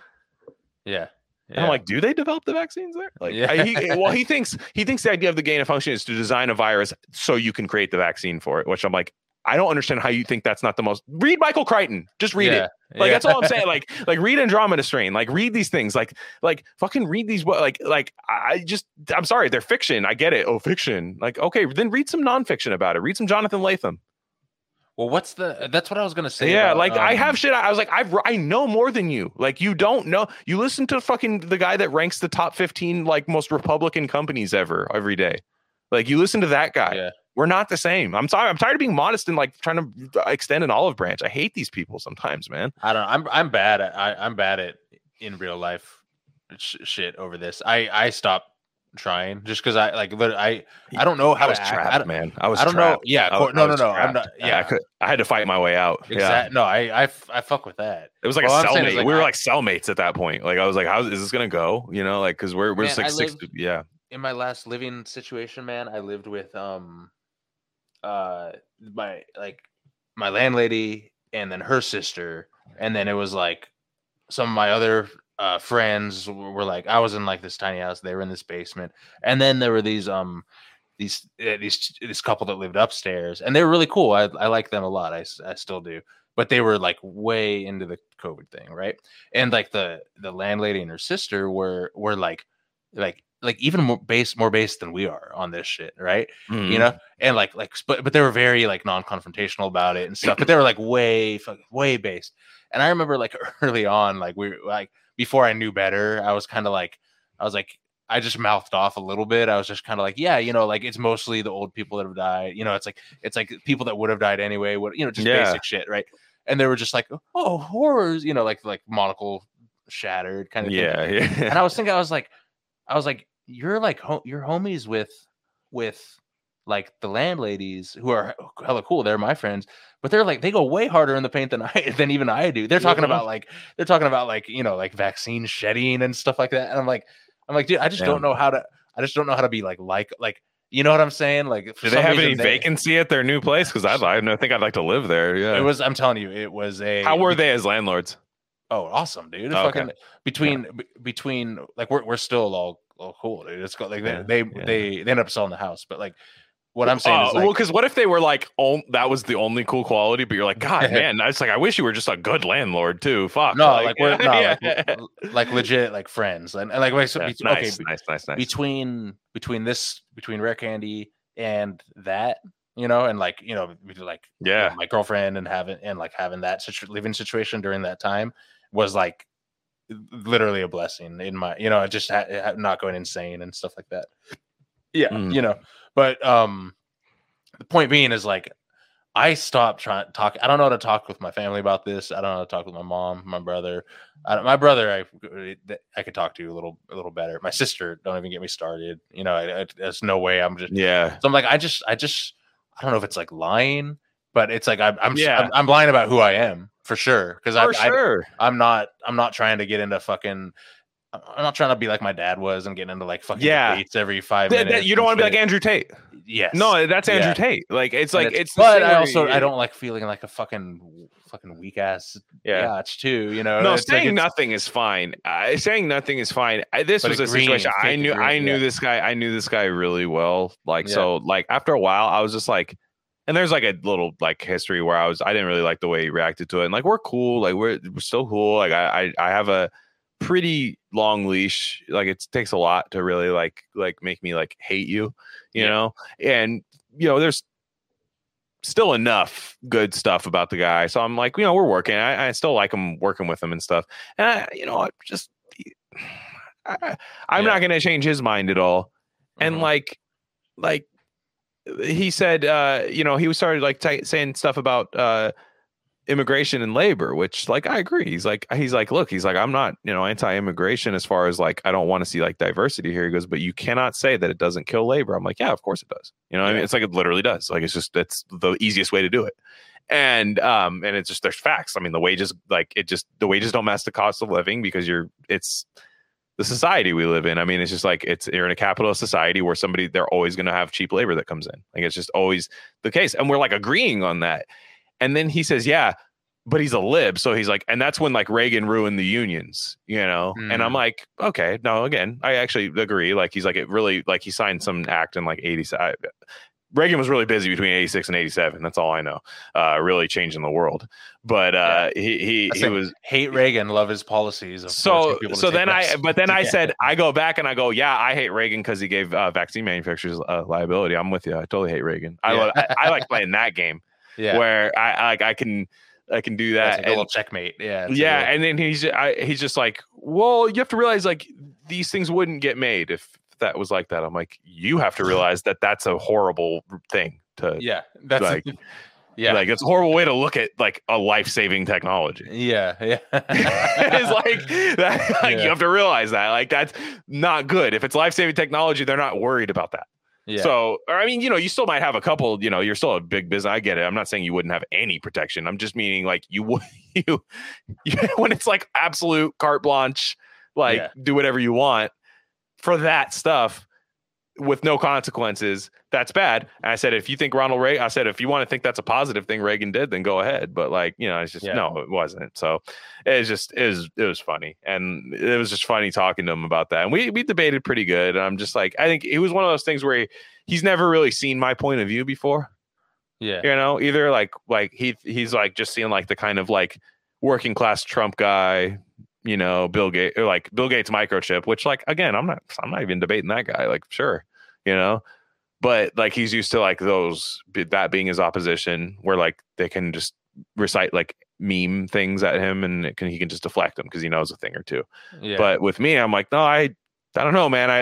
yeah. And yeah. I'm like, do they develop the vaccines there? Like, Yeah. I- he, well, he thinks he thinks the idea of the gain of function is to design a virus so you can create the vaccine for it. Which I'm like, I don't understand how you think that's not the most. Read Michael Crichton. Just read yeah. it. Like yeah. that's all I'm saying. Like, like read Andromeda Strain. Like read these things. Like, like fucking read these. Like, like I I just, I'm sorry, they're fiction. I get it. Oh, fiction. Like, okay, then read some nonfiction about it. Read some Jonathan Latham. Well, what's the? That's what I was gonna say. yeah, about, like I um, have shit. I was like, I've I know more than you. Like you don't know. You listen to fucking the guy that ranks the top 15 like most Republican companies ever every day. Like you listen to that guy. Yeah. We're not the same. I'm sorry. I'm tired of being modest and like trying to extend an olive branch. I hate these people sometimes, man. I don't. know. I'm I'm bad at. I, I'm bad at in real life sh- shit over this. I I stopped trying just because I like. lit- I I don't know how I was to act. trapped, I man. I was I don't know. Yeah. I no, I no, no. I'm trapped. not. I Yeah. could, I had to fight my way out. Yeah. Exactly. I I, I I fuck with that. It was like Well, a cellmate. like, we were I- like cellmates at that point. Like I was like, how is this gonna go? You know, like because we're we're Man, like I six. lived- Yeah. in my last living situation, man, I lived with um uh my like my landlady and then her sister and then it was like some of my other uh friends were like I was in like this tiny house, they were in this basement. And then there were these um these uh, these this couple that lived upstairs and they were really cool. I I like them a lot. I, I still do. But they were like way into the COVID thing, right? And like the the landlady and her sister were were like like like even more based more based than we are on this shit, right? Mhm. You know, and like like but but they were very like non-confrontational about it and stuff. But they were like way fuck- way based. And I remember like early on, like we were like before I knew better, I was kind of like I was like I just mouthed off a little bit. I was just kind of like, yeah, you know, like it's mostly the old people that have died. You know, it's like it's like people that would have died anyway. What you know, just Yeah. basic shit, right? And they were just like, oh horrors, you know, like like monocle shattered kind of thing Yeah. Yeah. and I was thinking, I was like, I was like, you're like, ho- you're homies with, with like the landladies who are hella cool. They're my friends, but they're like, they go way harder in the paint than I, than even I do. They're talking Mhm. about like, they're talking about like, you know, like vaccine shedding and stuff like that. And I'm like, I'm like, dude, I just Damn. don't know how to, I just don't know how to be like, like, like, you know what I'm saying? Like, Do they have any they- vacancy at their new place? Because I'd I think I'd like to live there. Yeah. It was, I'm telling you, it was a, How were they as landlords? Oh, awesome, dude! Oh, okay. fucking between b- between like we're we're still all, all cool, dude. It's got like they Yeah, they, yeah. they they end up selling the house, but like what I'm saying Oh, is uh, like, well, because what if they were like, on, that was the only cool quality, but you're like, God, man, it's like I wish you were just a good landlord too. Fuck. no, like, we're no, yeah. like, like legit like friends, and, and like so Yeah, nice, okay, nice, nice, nice. between between this between rare candy and that, you know, and like you know, like you know, yeah, my girlfriend and having and like having that situ- living situation during that time was like literally a blessing in my you know just ha- not going insane and stuff like that yeah Mm. you know but um the point being is like i stopped trying to talk i don't know how to talk with my family about this i don't know how to talk with my mom my brother I, don't- my brother i i could talk to a little a little better my sister don't even get me started you know I, I, there's no way i'm just yeah. so I'm like, I just, I just, I don't know if it's like lying, but it's like I'm, I'm, Yeah. I'm, I'm lying about who I am for sure because I, sure. I I'm not, I'm not trying to get into fucking I'm not trying to be like my dad was and getting into like fucking Yeah. debates every five minutes. that- you don't want to be like. Andrew Tate. yes, No, that's Andrew Yeah. Tate. Like it's And like it's- it's. but I also I don't like feeling like a fucking fucking weak ass Yeah. biatch too. You know, No, It's saying it's- nothing is fine. Uh, saying nothing is fine. I, this was a agreeing, situation I knew. I knew yeah. this guy. I knew this guy really well. Like Yeah. so, like after a while, I was just like, and there's like a little like history where I was. I didn't really like the way he reacted to it. And like we're cool. Like we're, we're still cool. Like I, I I have a pretty long leash. Like it takes a lot to really like like make me like hate you. You Yeah. know, and you know there's still enough good stuff about the guy. So I'm like, you know, we're working. I, I still like him working with him and stuff. And I, you know, I just I, I'm Yeah. not going to change his mind at all. And Mhm. like, like he said, uh, you know, he started like t- saying stuff about uh, immigration and labor, which like I agree. He's like, he's like, look, he's like, I'm not, you know, anti-immigration as far as like I don't want to see like diversity here. He goes, but you cannot say that it doesn't kill labor. I'm like, yeah, of course it does. You know, what I mean, it's like it literally does. Like it's just that's the easiest way to do it. And um, and it's just there's facts. I mean, the wages, like it just the wages don't match the cost of living because you're it's the society we live in. I mean, it's just like it's you're in a capitalist society where somebody they're always going to have cheap labor that comes in. Like it's just always the case, and we're like agreeing on that. And then he says, "Yeah, but he's a lib," so he's like, and that's when like Reagan ruined the unions, you know. And I'm Mm. like, okay, no, again, I actually agree. Like he's like it really like he signed some act in like '80. Reagan was really busy between 86 and 87. That's all I know. Uh, really changing the world. But uh, he he, he was hate Reagan, love his policies. Of so forcing people to so then I but then I said I go back and I go yeah I hate Reagan because he gave uh, vaccine manufacturers uh, liability. I'm with you. I totally hate Reagan. I Yeah. lo- I, I like playing that game yeah, where I I like I can I can do that. like a little And- checkmate. Yeah, yeah, little- and then he's I, he's just like, well, you have to realize like these things wouldn't get made if that was like that. I'm like, you have to realize that that's a horrible thing to yeah, that's like- yeah, like it's a horrible way to look at like a life saving technology. yeah, yeah. it's like, that, like Yeah. you have to realize that like that's not good. If it's life saving technology, they're not worried about that. yeah. So, or I mean, you know, you still might have a couple. You know, you're still a big business. I get it. I'm not saying you wouldn't have any protection. I'm just meaning like you would you, you when it's like absolute carte blanche, like Yeah. do whatever you want for that stuff with no consequences. That's bad. And I said, if you think Ronald Reagan, I said, if you want to think that's a positive thing Reagan did, then go ahead. But like, you know, it's just Yeah. no, it wasn't. So it was just it was it was funny, and it was just funny talking to him about that. And we we debated pretty good. And I'm just like, I think it was one of those things where he, he's never really seen my point of view before. yeah, You know, either like like he he's like just seeing like the kind of like working class Trump guy. You know, Bill Gates like Bill Gates microchip, which like again, I'm not I'm not even debating that guy. Like, sure, you know, but like he's used to like those that being his opposition, where like they can just recite like meme things at him and it can, he can just deflect them because he knows a thing or two. yeah. But with me, I'm like, no, I, I don't know, man. I,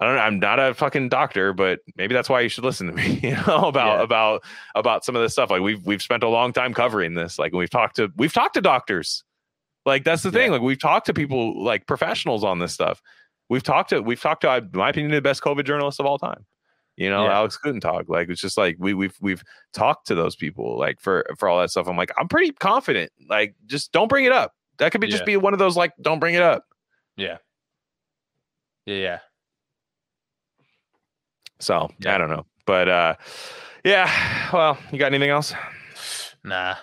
I don't know. I'm not a fucking doctor, but maybe that's why you should listen to me, you know, about Yeah. about about some of this stuff. Like we've we've spent a long time covering this. Like we've talked to we've talked to doctors. Like that's the thing. Yeah. Like we've talked to people like professionals on this stuff. We've talked to we've talked to, in my opinion, the best COVID journalist of all time. You know, Yeah. Alex Gutentag. Like it's just like we we've we've talked to those people like for for all that stuff. I'm like, I'm pretty confident. Like, just don't bring it up. That could be just be one of those like, don't bring it up. yeah, yeah, yeah. So Yeah. I don't know, but uh, yeah. Well, you got anything else? Nah,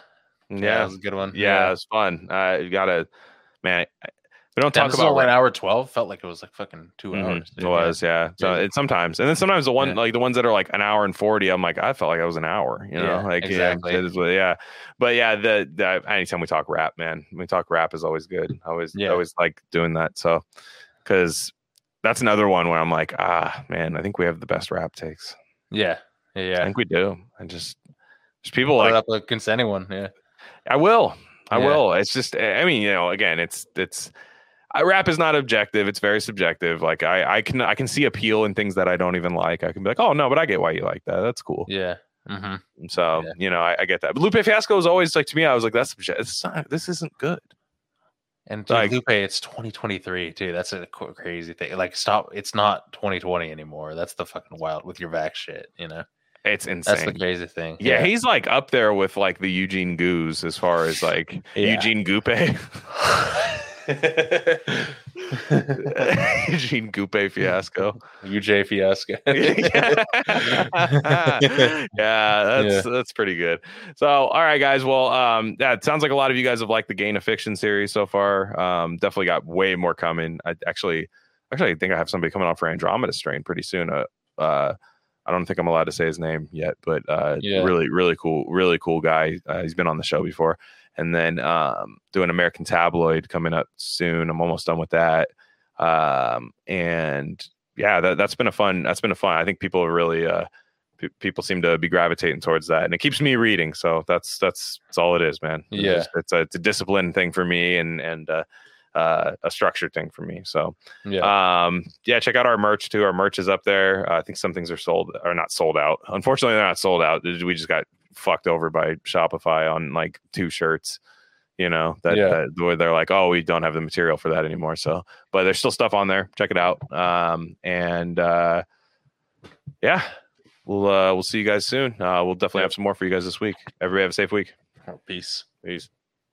yeah, that was a good one. yeah, it's fun. Uh, you gotta, man. We don't Damn, talk about only an hour twelve. Felt like it was like fucking 2 Mhm, hours. It was, yeah. So Yeah. it's sometimes, and then sometimes the one Yeah. like the ones that are like an hour and forty, I'm like, I felt like I was an hour, you know, Yeah, like exactly. yeah, it yeah. But yeah, the, the anytime we talk rap, man, we talk rap is always good. I always, Yeah. Always like doing that. So, because that's another one where I'm like, ah, man, I think we have the best rap takes. Yeah, yeah, I think we do. I just, people it like up against anyone. Yeah, I will. I Yeah. will. It's just I mean, you know, again, it's it's I rap is not objective. It's very subjective. Like I I can I can see appeal in things that I don't even like. I can be like, "Oh, no, but I get why you like that. That's cool." yeah. hmm So, Yeah. you know, I, I get that. But Lupe Fiasco is always like to me, I was like, that's it's not, this isn't good. And dude, Like- Lupe, it's 2023 too. That's a crazy thing. Like, stop. It's not 2020 anymore. That's the fucking wild with your vax shit. You know, It's insane. that's the crazy thing. yeah, he's like up there with like the Eugene Goose as far as like Yeah. Eugene Goope. Eugene Coupe fiasco. UJ fiasco. yeah, that's that's pretty good. So, all right, guys. Well, um, yeah, it sounds like a lot of you guys have liked the Gain of Fiction series so far. Um, definitely got way more coming. I actually, actually, I think I have somebody coming on for Andromeda Strain pretty soon. Uh, uh, I don't think I'm allowed to say his name yet, but uh, Yeah. really, really cool, really cool guy. Uh, he's been on the show before. And then um, doing American Tabloid coming up soon. I'm almost done with that. Um, and yeah, that, that's been a fun. That's been a fun. I think people are really. Uh, pe- people seem to be gravitating towards that, and it keeps me reading. So that's that's that's all it is, man. It's Yeah. just- it's a it's a discipline thing for me, and and uh, uh, a structured thing for me. So yeah. um, yeah, check out our merch too. Our merch is up there. Uh, I think some things are sold or not sold out. Unfortunately, they're not sold out. We just got fucked over by Shopify on like two shirts. You know that, Yeah. that where they're like, oh, we don't have the material for that anymore. So, but there's still stuff on there. Check it out. Um, and uh, yeah, we'll uh, we'll see you guys soon. Uh, we'll definitely have some more for you guys this week. Everybody have a safe week. Peace. Peace.